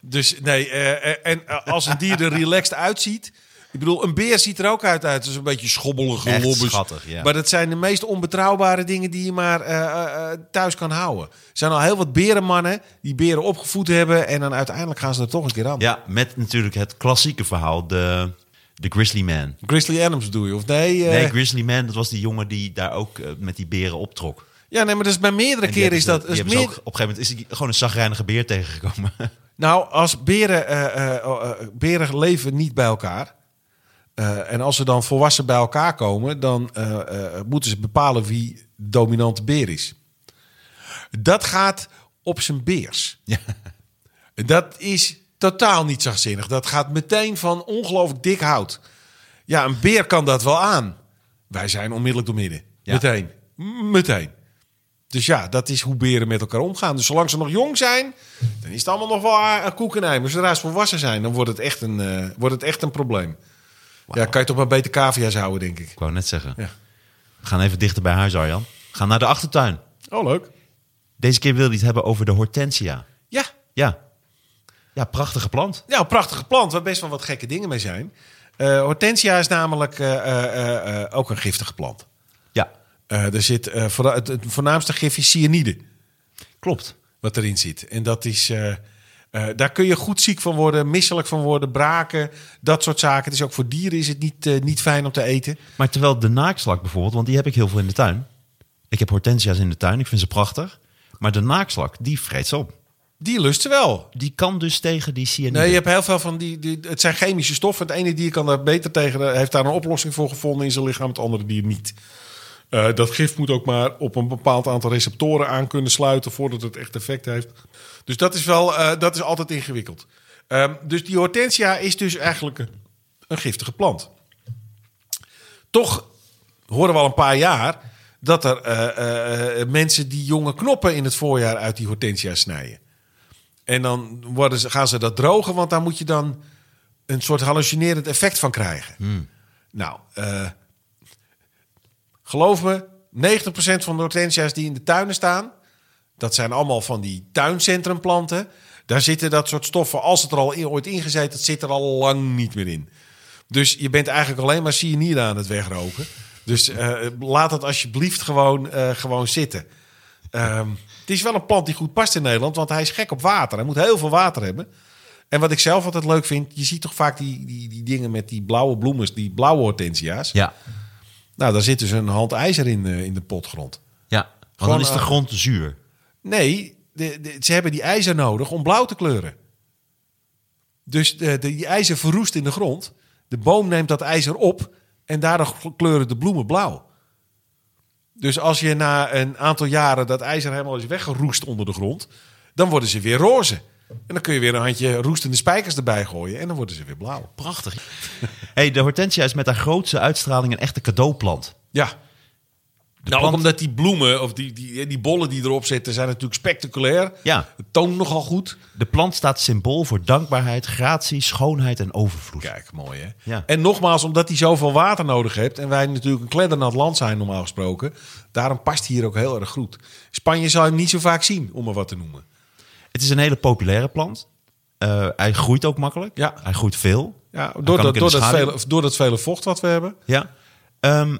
Dus nee, eh, eh, en als een dier er relaxed uitziet. Ik bedoel, een beer ziet er ook uit uit. Het is een beetje schobbelige Echt lobbes. schattig, ja. Maar dat zijn de meest onbetrouwbare dingen die je maar eh, eh, eh, thuis kan houden. Er zijn al heel wat berenmannen die beren opgevoed hebben. En dan uiteindelijk gaan ze er toch een keer aan. Ja, met natuurlijk het klassieke verhaal, de, de Grizzly Man. Grizzly Adams doe je, of nee? Nee, Grizzly Man, dat was die jongen die daar ook met die beren optrok. Ja, nee, maar dat is bij meerdere keren is dat. is meer, ook- op een gegeven moment is hij gewoon een zagrijnige beer tegengekomen. (laughs) Nou, als beren, eh, beren leven niet bij elkaar. Eh, en als ze dan volwassen bij elkaar komen, dan eh, eh, moeten ze bepalen wie dominante beer is. Dat gaat op zijn beers. Ja. Dat is totaal niet zachtzinnig. Dat gaat meteen van ongelooflijk dik hout. Ja, een beer kan dat wel aan. Wij zijn onmiddellijk door midden. Ja. Meteen. Meteen. Dus ja, dat is hoe beren met elkaar omgaan. Dus zolang ze nog jong zijn, dan is het allemaal nog wel een koek en ei. Maar zodra ze volwassen zijn, dan wordt het echt een, eh, wordt het echt een probleem. Ja, kan je toch maar beter cavia's houden, denk ik. Ik wou net zeggen. Ja. We gaan even dichter bij huis, Arjan. We gaan naar de achtertuin. Oh, leuk. Deze keer wil hij het hebben over de hortensia. Ja, Ja. Ja, prachtige plant. Ja, een prachtige plant waar best wel wat gekke dingen mee zijn. Eh, hortensia is namelijk eh, eh, eh, eh, ook een giftige plant. Ja, Eh, er zit, eh, voor, het, het voornaamste gif is cyanide, klopt. wat erin zit. En dat is, eh, daar kun je goed ziek van worden, misselijk van worden, braken, dat soort zaken. Het is ook voor dieren is het niet, eh, niet fijn om te eten. Maar terwijl de naakslak bijvoorbeeld, want die heb ik heel veel in de tuin. Ik heb hortensia's in de tuin, ik vind ze prachtig. Maar de naakslak, die vreet ze op. Die lust ze wel. Die kan dus tegen die cyanide. Nee, je hebt heel veel van die, die. Het zijn chemische stoffen. Het ene dier kan daar beter tegen. Heeft daar een oplossing voor gevonden in zijn lichaam. Het andere dier niet. Eh, dat gif moet ook maar op een bepaald aantal receptoren aan kunnen sluiten voordat het echt effect heeft. Dus dat is wel, eh, dat is altijd ingewikkeld. Ehm, dus die hortensia is dus eigenlijk een, een giftige plant. Toch horen we al een paar jaar dat er eh, eh, mensen die jonge knoppen in het voorjaar uit die hortensia snijden. En dan worden ze, gaan ze dat drogen, want daar moet je dan een soort hallucinerend effect van krijgen. Nou, eh, geloof me, 90% van de hortensia's die in de tuinen staan, dat zijn allemaal van die tuincentrumplanten. Daar zitten dat soort stoffen, als het er al in, ooit ingezeten, dat zit er al lang niet meer in. Dus je bent eigenlijk alleen maar cyanide aan het wegroken. Dus eh, laat het alsjeblieft gewoon, eh, gewoon zitten. Ehm, het is wel een plant die goed past in Nederland, want hij is gek op water. Hij moet heel veel water hebben. En wat ik zelf altijd leuk vind, je ziet toch vaak die, die, die dingen met die blauwe bloemen, die blauwe hortensia's. Ja, Nou, daar zit dus een hand ijzer in, eh, in de potgrond. ja. Want Gewoon, dan is de grond zuur. Nee, de, de- ze hebben die ijzer nodig om blauw te kleuren. Dus de, de- die ijzer verroest in de grond. De boom neemt dat ijzer op en daardoor kleuren de bloemen blauw. Dus als je na een aantal jaren dat ijzer helemaal is weggeroest onder de grond, dan worden ze weer roze. En dan kun je weer een handje roestende spijkers erbij gooien en dan worden ze weer blauw. Prachtig. (laughs) hey, de hortensia is met haar grootste uitstraling een echte cadeauplant. Ja. Nou, plant- ook omdat die bloemen of die, die, die bollen die erop zitten zijn natuurlijk spectaculair. Ja. Het toont nogal goed. De plant staat symbool voor dankbaarheid, gratie, schoonheid en overvloed. Kijk, mooi hè. Ja. En nogmaals, omdat hij zoveel water nodig heeft... en wij natuurlijk een kleddernat land zijn normaal gesproken... daarom past hij hier ook heel erg goed. Spanje zal hem niet zo vaak zien, om maar wat te noemen. Het is een hele populaire plant. Eh, hij groeit ook makkelijk. Ja. Hij groeit veel. Ja, Hij door, door, vele, door dat vele vocht wat we hebben. Ja. Ehm,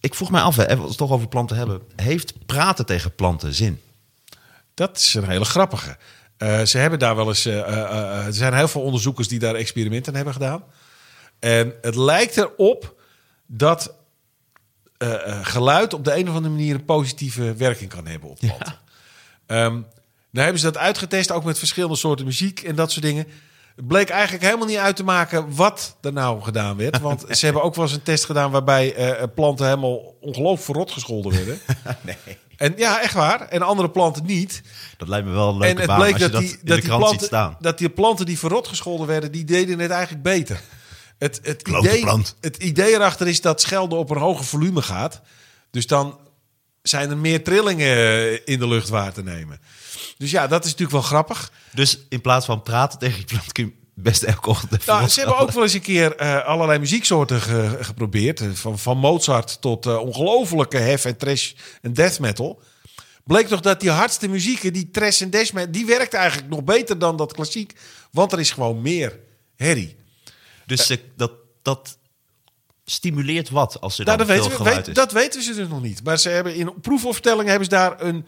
ik vroeg mij af, hè, als we het toch over planten hebben. Heeft praten tegen planten zin? Dat is een hele grappige. Eh, ze hebben daar wel eens... eh, eh, er zijn heel veel onderzoekers die daar experimenten hebben gedaan. En het lijkt erop dat geluid op de een of andere manier een positieve werking kan hebben op planten. Ehm, nou hebben ze dat uitgetest, ook met verschillende soorten muziek en dat soort dingen. Het bleek eigenlijk helemaal niet uit te maken wat er nou gedaan werd. (laughs) Want ze hebben ook wel eens een test gedaan waarbij eh, planten helemaal ongelooflijk verrot gescholden werden. (laughs) Nee. En ja, echt waar. En andere planten niet. Dat lijkt me wel een leuke en het baan bleek als je dat, dat die, in dat, de die planten, staan. dat die planten die verrot gescholden werden, die deden het eigenlijk beter. Het, het, idee, het idee erachter is dat schelden op een hoger volume gaat. Dus dan zijn er meer trillingen in de lucht waar te nemen. Dus ja, dat is natuurlijk wel grappig. Dus in plaats van praten tegen je plant kun je best elke ochtend Nou, ze hebben ook wel eens een keer eh, allerlei muzieksoorten ge- geprobeerd. Eh, Van, van Mozart tot eh, ongelofelijke hef en trash en death metal. Bleek toch dat die hardste muzieken, die trash en death metal, die werkt eigenlijk nog beter dan dat klassiek. Want er is gewoon meer herrie. Dus dat, dat stimuleert wat als er Nou, dan dat, veel weten we, geluid weet- is. dat weten ze dus nog niet. Maar ze hebben in proefopstellingen hebben ze daar een,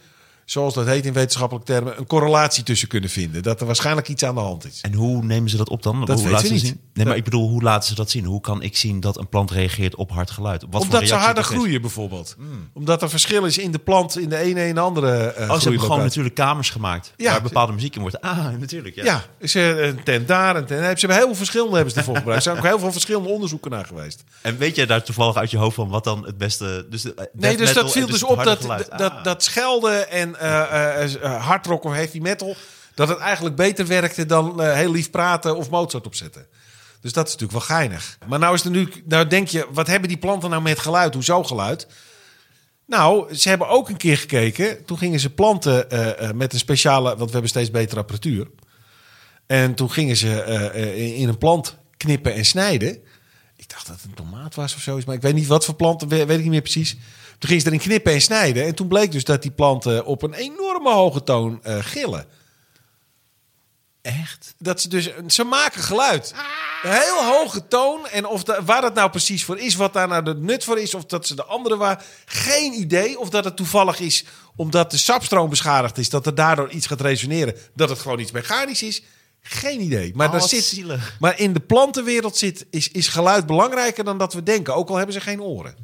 zoals dat heet in wetenschappelijke termen, een correlatie tussen kunnen vinden. Dat er waarschijnlijk iets aan de hand is. En hoe nemen ze dat op dan? Dat hoe laten ze niet. zien? Nee, maar ik bedoel, hoe laten ze dat zien? Hoe kan ik zien dat een plant reageert op hard geluid? Wat voor Omdat ze reactie harder groeien bijvoorbeeld. Omdat er verschil is in de plant, in de ene en de andere eh Oh, ze hebben gewoon natuurlijk kamers gemaakt. Ja. waar bepaalde muziek in wordt. Ah, natuurlijk. Ja. Ja, is er een tent daar, een tent. Ze hebben heel veel verschillende hebben ze ervoor gebruikt. Er zijn ook heel veel verschillende onderzoeken naar geweest. En weet jij daar toevallig uit je hoofd van wat dan het beste... Dus de, eh, Nee, dus dat viel dus het op dat, dat, Ah. dat schelden en eh eh, eh, hard rock of heavy metal... dat het eigenlijk beter werkte dan heel lief praten of Mozart opzetten. Dus dat is natuurlijk wel geinig. Maar nou, is er nu, nou denk je, wat hebben die planten nou met geluid? Hoezo geluid? Nou, ze hebben ook een keer gekeken. Toen gingen ze planten met een speciale... want we hebben steeds betere apparatuur. En toen gingen ze in een plant knippen en snijden. Ik dacht dat het een tomaat was of zoiets, maar ik weet niet wat voor planten, weet, ik niet meer precies. Toen gingen ze erin knippen en snijden. En toen bleek dus dat die planten op een enorme hoge toon eh, gillen. Echt? Dat ze dus, ze maken geluid. Een heel hoge toon. En of waar dat nou precies voor is, wat daar nou de nut voor is, of dat ze de andere waar, geen idee. Of dat het toevallig is omdat de sapstroom beschadigd is, dat er daardoor iets gaat resoneren, dat het gewoon iets mechanisch is. Geen idee. Maar, Oh, daar wat zit, zielig. maar in de plantenwereld zit, is, is geluid belangrijker dan dat we denken. Ook al hebben ze geen oren.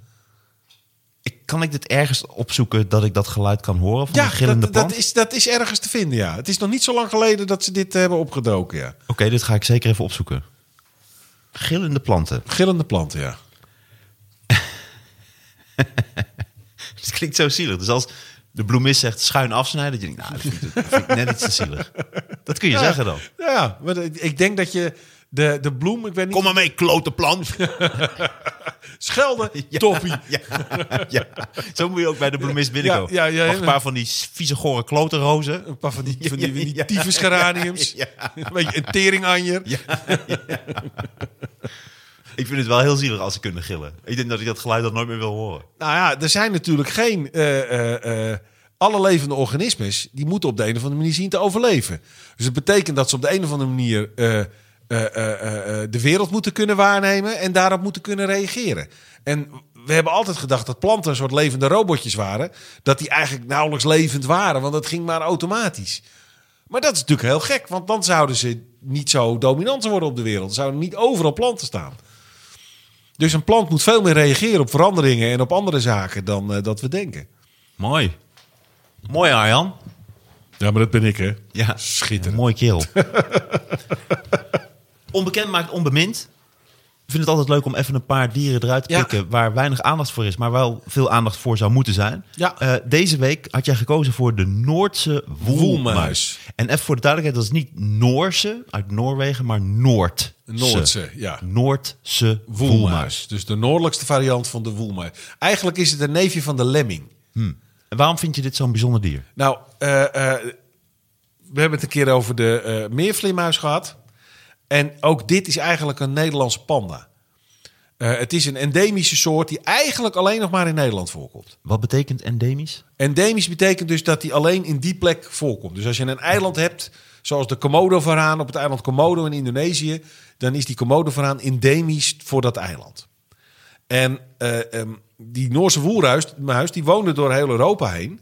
Ik, kan ik dit ergens opzoeken dat ik dat geluid kan horen van een gillende dat, plant? dat, is, dat is ergens te vinden, ja. Het is nog niet zo lang geleden dat ze dit hebben opgedoken, ja. Oké, dit ga ik zeker even opzoeken. Gillende planten. Gillende planten, ja. (laughs) Het klinkt zo zielig. Dus als de bloemist zegt schuin afsnijden, dat je denkt, nou, dat vind ik, dat vind ik net iets te zielig. Dat kun je zeggen dan. Ja, maar ik- denk dat je de, de bloem, ik weet niet... Kom maar mee, klote plant. (laughs) Schelden, (laughs) toppie. (laughs) Ja, ja. Zo moet je ook bij de bloemist binnenkomen. Ja, ja, een paar van die vieze gore klote rozen. Een paar van die, van die, van die. Ja. Een beetje een teringanjer. Ik vind het wel heel zielig als ze kunnen gillen. Ik denk dat ik dat geluid dan nooit meer wil horen. Nou ja, er zijn natuurlijk geen... eh, eh, eh, alle levende organismes, die moeten op de een of andere manier zien te overleven. Dus het betekent dat ze op de een of andere manier... de wereld moeten kunnen waarnemen en daarop moeten kunnen reageren. En we hebben altijd gedacht dat planten een soort levende robotjes waren. Dat die eigenlijk nauwelijks levend waren, want dat ging maar automatisch. Maar dat is natuurlijk heel gek, want dan zouden ze niet zo dominant worden op de wereld. Er zouden niet overal planten staan. Dus een plant moet veel meer reageren op veranderingen en op andere zaken dan eh, dat we denken. Mooi. Mooi, Arjan. Ja, maar dat ben ik, hè? Ja, Schitterend. Mooi kerel. (laughs) Onbekend maakt onbemind. Ik vind het altijd leuk om even een paar dieren eruit te Ja. pikken... waar weinig aandacht voor is, maar wel veel aandacht voor zou moeten zijn. Ja. Eh, deze week had jij gekozen voor de Noordse woelmuis. En even voor de duidelijkheid, dat is niet Noorse uit Noorwegen, maar Noordse. Noordse, ja. Noordse woelmuis. Woelmuis. Dus de noordelijkste variant van de woelmuis. Eigenlijk is het een neefje van de lemming. En waarom vind je dit zo'n bijzonder dier? Nou, eh, eh, we hebben het een keer over de meervleermuis gehad. En ook dit is eigenlijk een Nederlandse panda. Eh, het is een endemische soort die eigenlijk alleen nog maar in Nederland voorkomt. Wat betekent endemisch? Endemisch betekent dus dat die alleen in die plek voorkomt. Dus als je een eiland hebt, zoals de Komodo-varaan op het eiland Komodo in Indonesië, dan is die Komodo-varaan endemisch voor dat eiland. En eh, ehm, die Noorse woelmuis muis, die woonde door heel Europa heen.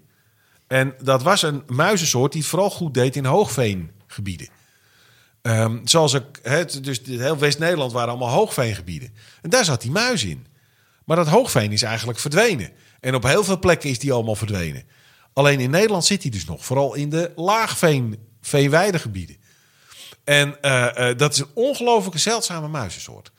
En dat was een muizensoort die vooral goed deed in hoogveengebieden. Ehm, zoals ik, het, dus heel West-Nederland waren allemaal hoogveengebieden. En daar zat die muis in. Maar dat hoogveen is eigenlijk verdwenen. En op heel veel plekken is die allemaal verdwenen. Alleen in Nederland zit hij dus nog. Vooral in de laagveen, veenweidegebieden. En eh, eh, dat is een ongelooflijke zeldzame muizensoort.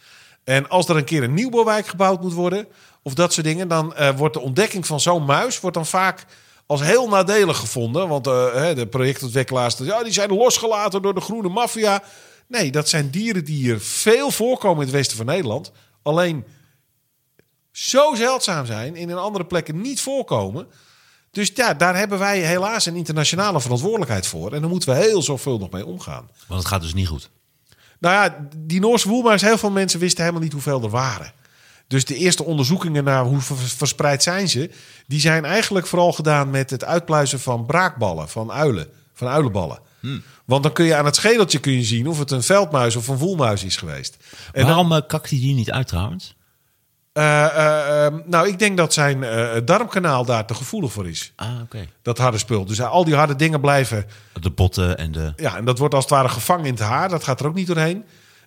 En als er een keer een nieuwbouwwijk gebouwd moet worden... of dat soort dingen... dan eh, wordt de ontdekking van zo'n muis... wordt dan vaak als heel nadelig gevonden. Want eh, de projectontwikkelaars... Ja, die zijn losgelaten door de groene maffia. Nee, dat zijn dieren die hier veel voorkomen in het westen van Nederland. Alleen zo zeldzaam zijn, in een andere plekken niet voorkomen. Dus ja, daar hebben wij helaas een internationale verantwoordelijkheid voor. En daar moeten we heel zorgvuldig mee omgaan. Want het gaat dus niet goed. Nou ja, die Noorse woelmuis, heel veel mensen wisten helemaal niet hoeveel er waren. Dus de eerste onderzoekingen naar hoe ver- verspreid zijn ze, die zijn eigenlijk vooral gedaan met het uitpluizen van braakballen, van uilen, van uilenballen. Want dan kun je aan het schedeltje kun je zien of het een veldmuis of een woelmuis is geweest. En dan- Waarom eh, kakt hij die niet uit trouwens? Eh, eh, eh, nou, ik denk dat zijn darmkanaal daar te gevoelig voor is. Ah, oké. Dat harde spul. Dus al die harde dingen blijven. De botten en de... Ja, en dat wordt als het ware gevangen in het haar. Dat gaat er ook niet doorheen.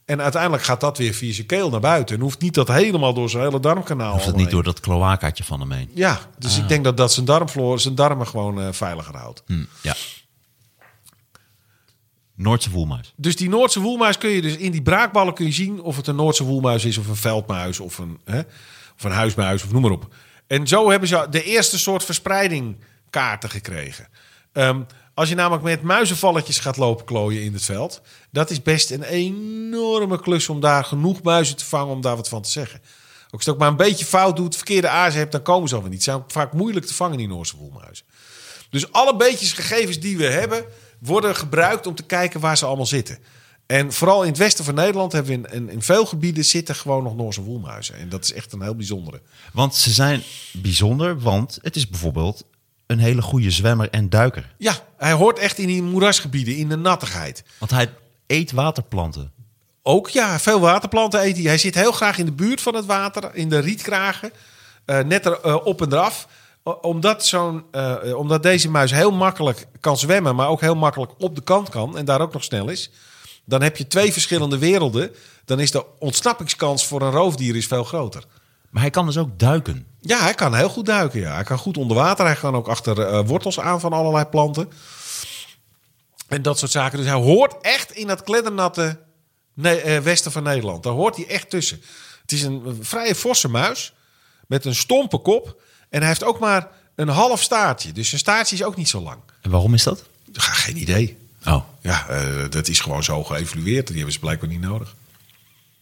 En uiteindelijk gaat dat weer via zijn keel naar buiten. En hoeft niet dat helemaal door zijn hele darmkanaal. Of dat heen. niet door dat kloakaatje van hem heen? Ja, dus ik denk dat dat zijn darmvloer, zijn darmen gewoon eh, veiliger houdt. Hm, ja. Noordse voelmuis. Dus die Noordse woelmuis kun je dus in die braakballen kun je zien of het een Noordse woelmuis is of een veldmuis of een, hè, of een huismuis of noem maar op. En zo hebben ze de eerste soort verspreiding kaarten gekregen. Ehm, als je namelijk met muizenvalletjes gaat lopen klooien in het veld, dat is best een enorme klus om daar genoeg muizen te vangen om daar wat van te zeggen. Ook als je ook maar een beetje fout doet, verkeerde azen hebt, dan komen ze alweer niet. Ze zijn vaak moeilijk te vangen, die Noorse woelmuizen. Dus alle beetjes gegevens die we hebben, worden gebruikt om te kijken waar ze allemaal zitten. En vooral in het westen van Nederland hebben we in, in, in veel gebieden zitten gewoon nog Noorse woelmuizen. En dat is echt een heel bijzondere. Want ze zijn bijzonder, want het is bijvoorbeeld een hele goede zwemmer en duiker. Ja, hij hoort echt in die moerasgebieden, in de nattigheid. Want hij eet waterplanten. Ook ja, veel waterplanten eet hij. Hij zit heel graag in de buurt van het water, in de rietkragen. eh, net er eh, op en eraf. Omdat, zo'n, eh, omdat deze muis heel makkelijk kan zwemmen, maar ook heel makkelijk op de kant kan en daar ook nog snel is. Dan heb je twee verschillende werelden. Dan is de ontsnappingskans voor een roofdier is veel groter. Maar hij kan dus ook duiken. Ja, hij kan heel goed duiken. Ja. Hij kan goed onder water. Hij kan ook achter eh, wortels aan van allerlei planten. En dat soort zaken. Dus hij hoort echt in dat kleddernatte ne- eh, westen van Nederland. Daar hoort hij echt tussen. Het is een, vrije forse muis met een stompe kop. En hij heeft ook maar een half staartje. Dus zijn staartje is ook niet zo lang. En waarom is dat? Ja, geen idee. Oh, Ja, eh, dat is gewoon zo geëvalueerd. Die hebben ze blijkbaar niet nodig.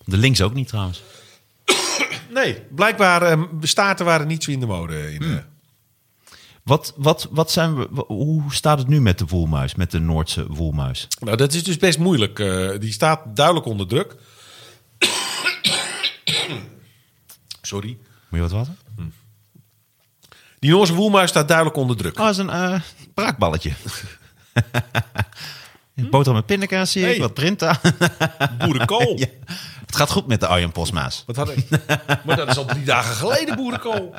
de links ook niet trouwens. Nee, blijkbaar eh, staarten waren niet zo in de mode. In, eh, Wat, wat, wat zijn we, hoe staat het nu met de woelmuis, met de Noordse woelmuis? Nou, dat is dus best moeilijk. Eh, die staat duidelijk onder druk. Sorry. Moet je wat water? Die Noorse woelmuis staat duidelijk onder druk. Oh, dat is een eh, braakballetje. (laughs) Boterham met pindakaas zie ik, wat printa. Boerenkool. (laughs) ja. Het gaat goed met de Arjen Posmaas. Wat had ik? maar dat is al drie dagen geleden boerenkool.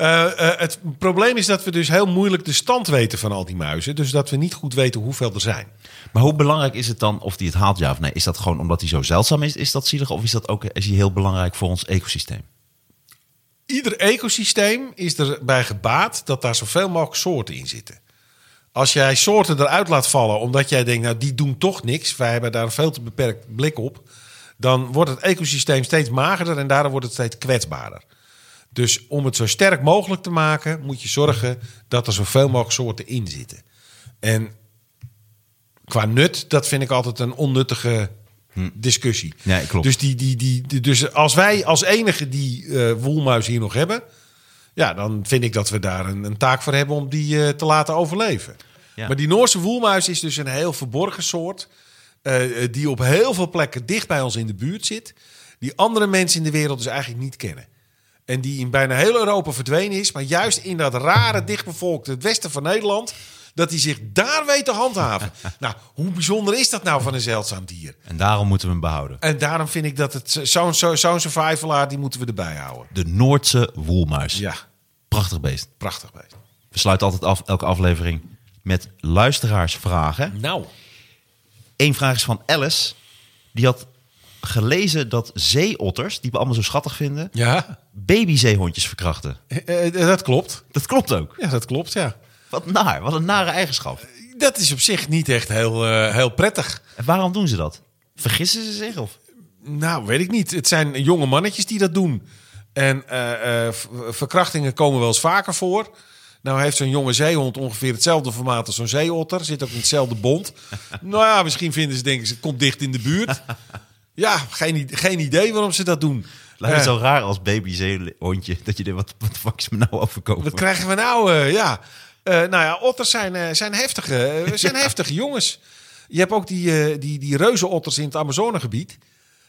Eh, eh, het probleem is dat we dus heel moeilijk de stand weten van al die muizen. Dus dat we niet goed weten hoeveel er zijn. Maar hoe belangrijk is het dan of die het haalt, ja of nee? Is dat gewoon omdat hij zo zeldzaam is, is dat zielig? Of is dat ook is hij heel belangrijk voor ons ecosysteem? Ieder ecosysteem is erbij gebaat dat daar zoveel mogelijk soorten in zitten. Als jij soorten eruit laat vallen omdat jij denkt, nou die doen toch niks, wij hebben daar een veel te beperkt blik op, dan wordt het ecosysteem steeds magerder en daardoor wordt het steeds kwetsbaarder. Dus om het zo sterk mogelijk te maken, moet je zorgen dat er zoveel mogelijk soorten in zitten. En qua nut, dat vind ik altijd een onnuttige discussie. Nee, klopt. Dus, die, die, die, die- dus als wij als enige die eh woelmuis hier nog hebben, ja, dan vind ik dat we daar een, een taak voor hebben om die eh, te laten overleven. Ja. Maar die Noorse woelmuis is dus een heel verborgen soort. eh, eh, die op heel veel plekken dicht bij ons in de buurt zit. Die andere mensen in de wereld dus eigenlijk niet kennen. En die in bijna heel Europa verdwenen is. Maar juist in dat rare, dichtbevolkte het westen van Nederland. Dat hij zich daar weet te handhaven. (laughs) nou, hoe bijzonder is dat nou van een zeldzaam dier? En daarom moeten we hem behouden. En daarom vind ik dat het zo'n zo, zo'n survivalaar, die moeten we erbij houden. De Noordse woelmuis. Ja, Prachtig beest. prachtig beest. We sluiten altijd af, elke aflevering, met luisteraarsvragen. Nou, Eén vraag is van Alice. Die had gelezen dat zeeotters, die we allemaal zo schattig vinden, ja, babyzeehondjes verkrachten. eh, eh, dat klopt. Dat klopt ook. Ja, dat klopt, ja. Wat naar, wat een nare eigenschap. Dat is op zich niet echt heel, eh, heel prettig. En waarom doen ze dat? Vergissen ze zich? Of? Nou, weet ik niet. Het zijn jonge mannetjes die dat doen. En eh, eh, verkrachtingen komen wel eens vaker voor. Nou heeft zo'n jonge zeehond ongeveer hetzelfde formaat als zo'n zeeotter. Zit ook in hetzelfde bond. (laughs) nou ja, misschien vinden ze, denken ze, het komt dicht in de buurt. Ja, geen, geen idee waarom ze dat doen. Lijkt Eh. zo raar als babyzeehondje. Dat je denkt, wat, wat de fuck is me nou overkomen? Wat krijgen we nou? ja. Eh, nou ja, otters zijn, eh, zijn, heftige, eh, zijn (laughs) heftige jongens. Je hebt ook die, die, die reuzenotters in het Amazonegebied.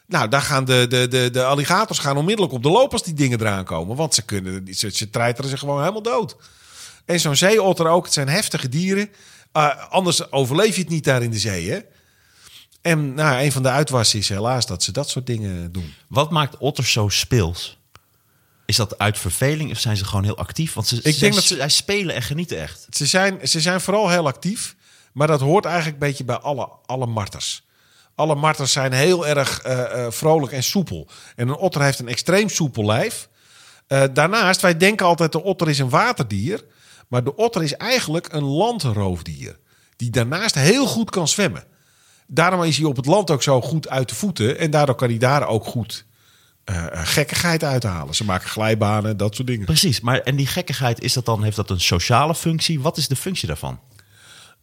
Nou, daar gaan de, de, de, de alligators gaan onmiddellijk op de loop als die dingen eraan komen. Want ze, kunnen, ze, ze treiteren zich gewoon helemaal dood. En zo'n zeeotter ook. Het zijn heftige dieren. Anders overleef je het niet daar in de zee, hè? En nou, een van de uitwassen is helaas dat ze dat soort dingen doen. Wat maakt otters zo speels? Is dat uit verveling of zijn ze gewoon heel actief? Want ze, denk zij, dat ze- zij spelen en genieten echt. Ze zijn, ze zijn vooral heel actief, maar dat hoort eigenlijk een beetje bij alle, alle marters. Alle marters zijn heel erg eh, eh, vrolijk en soepel. En een otter heeft een extreem soepel lijf. Eh, daarnaast, wij denken altijd de otter is een waterdier. Maar de otter is eigenlijk een landroofdier. Die daarnaast heel goed kan zwemmen. Daarom is hij op het land ook zo goed uit de voeten. En daardoor kan hij daar ook goed eh, gekkigheid uithalen. Ze maken glijbanen, dat soort dingen. Precies, maar en die gekkigheid, is dat dan, heeft dat een sociale functie? Wat is de functie daarvan?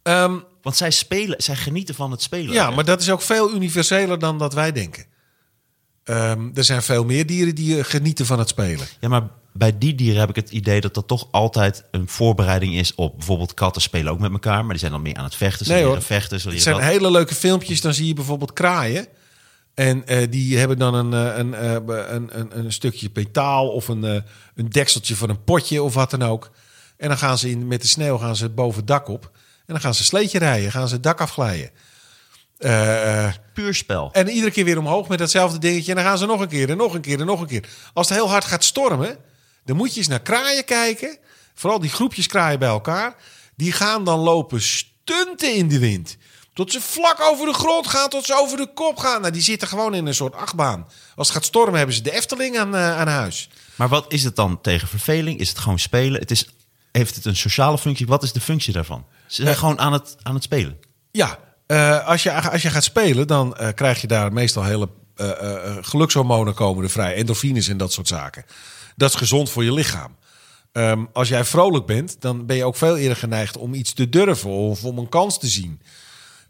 Ehm, Want zij spelen, zij genieten van het spelen. Ja, maar dat is ook veel universeler dan dat wij denken. Ehm, er zijn veel meer dieren die eh, genieten van het spelen. Ja, maar bij die dieren heb ik het idee dat dat toch altijd een voorbereiding is op bijvoorbeeld katten spelen ook met elkaar, maar die zijn dan meer aan het vechten. Ze Nee, hoor. vechten, ze Het zijn dat. hele leuke filmpjes. Dan zie je bijvoorbeeld kraaien. En eh, die hebben dan een, eh, een, eh, een, een, een stukje petaal of een, een dekseltje van een potje of wat dan ook. En dan gaan ze in, met de sneeuw gaan ze boven het dak op. En dan gaan ze sleetje rijden, gaan ze het dak afglijden. Eh, Puur spel. En iedere keer weer omhoog met datzelfde dingetje. En dan gaan ze nog een keer en nog een keer en nog een keer. Als het heel hard gaat stormen, dan moet je eens naar kraaien kijken. Vooral die groepjes kraaien bij elkaar. Die gaan dan lopen stunten in de wind. Tot ze vlak over de grond gaan, tot ze over de kop gaan. Nou, die zitten gewoon in een soort achtbaan. Als het gaat stormen, hebben ze de Efteling aan, eh, aan huis. Maar wat is het dan tegen verveling? Is het gewoon spelen? Het is, heeft het een sociale functie? Wat is de functie daarvan? Ze zijn gewoon aan het, aan het spelen. Ja, eh, als, je, als je gaat spelen, dan eh, krijg je daar meestal hele eh, eh, eh, gelukshormonen komen er vrij. Endorfines en dat soort zaken. Dat is gezond voor je lichaam. Ehm, als jij vrolijk bent, dan ben je ook veel eerder geneigd om iets te durven of om een kans te zien.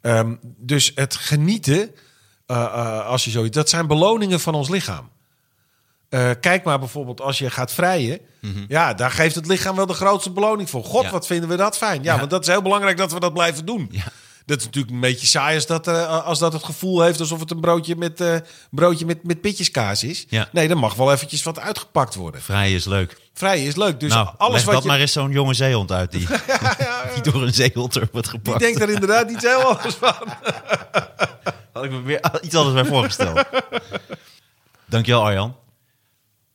Ehm, dus het genieten, eh, eh, als je zoiets, dat zijn beloningen van ons lichaam. Eh, kijk maar bijvoorbeeld als je gaat vrijen. Ja, daar geeft het lichaam wel de grootste beloning voor. God, Mhm. Ja. wat vinden we dat fijn. Ja, Ja. want dat is heel belangrijk dat we dat blijven doen. Ja. Dat is natuurlijk een beetje saai als dat, eh, als dat het gevoel heeft alsof het een broodje met, eh broodje met, met pitjeskaas is. Ja. Nee, er mag wel eventjes wat uitgepakt worden. Vrij is leuk. Vrij is leuk. Dus nou, alles wat dat je... maar eens zo'n jonge zeehond uit die, (laughs) die door een zeehond wordt gepakt. denkt er inderdaad niet heel anders van. (laughs) Had ik me weer iets anders bij voorgesteld. Dankjewel Arjan.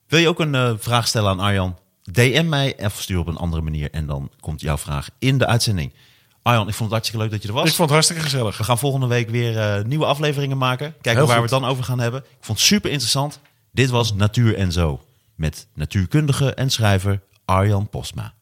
Wil je ook een eh, vraag stellen aan Arjan? DM mij of stuur op een andere manier en dan komt jouw vraag in de uitzending. Arjan, ik vond het hartstikke leuk dat je er was. Ik vond het hartstikke gezellig. We gaan volgende week weer eh, nieuwe afleveringen maken. Kijken waar goed. we het dan over gaan hebben. Ik vond het super interessant. Dit was Natuur en Zo. Met natuurkundige en schrijver Arjan Postma.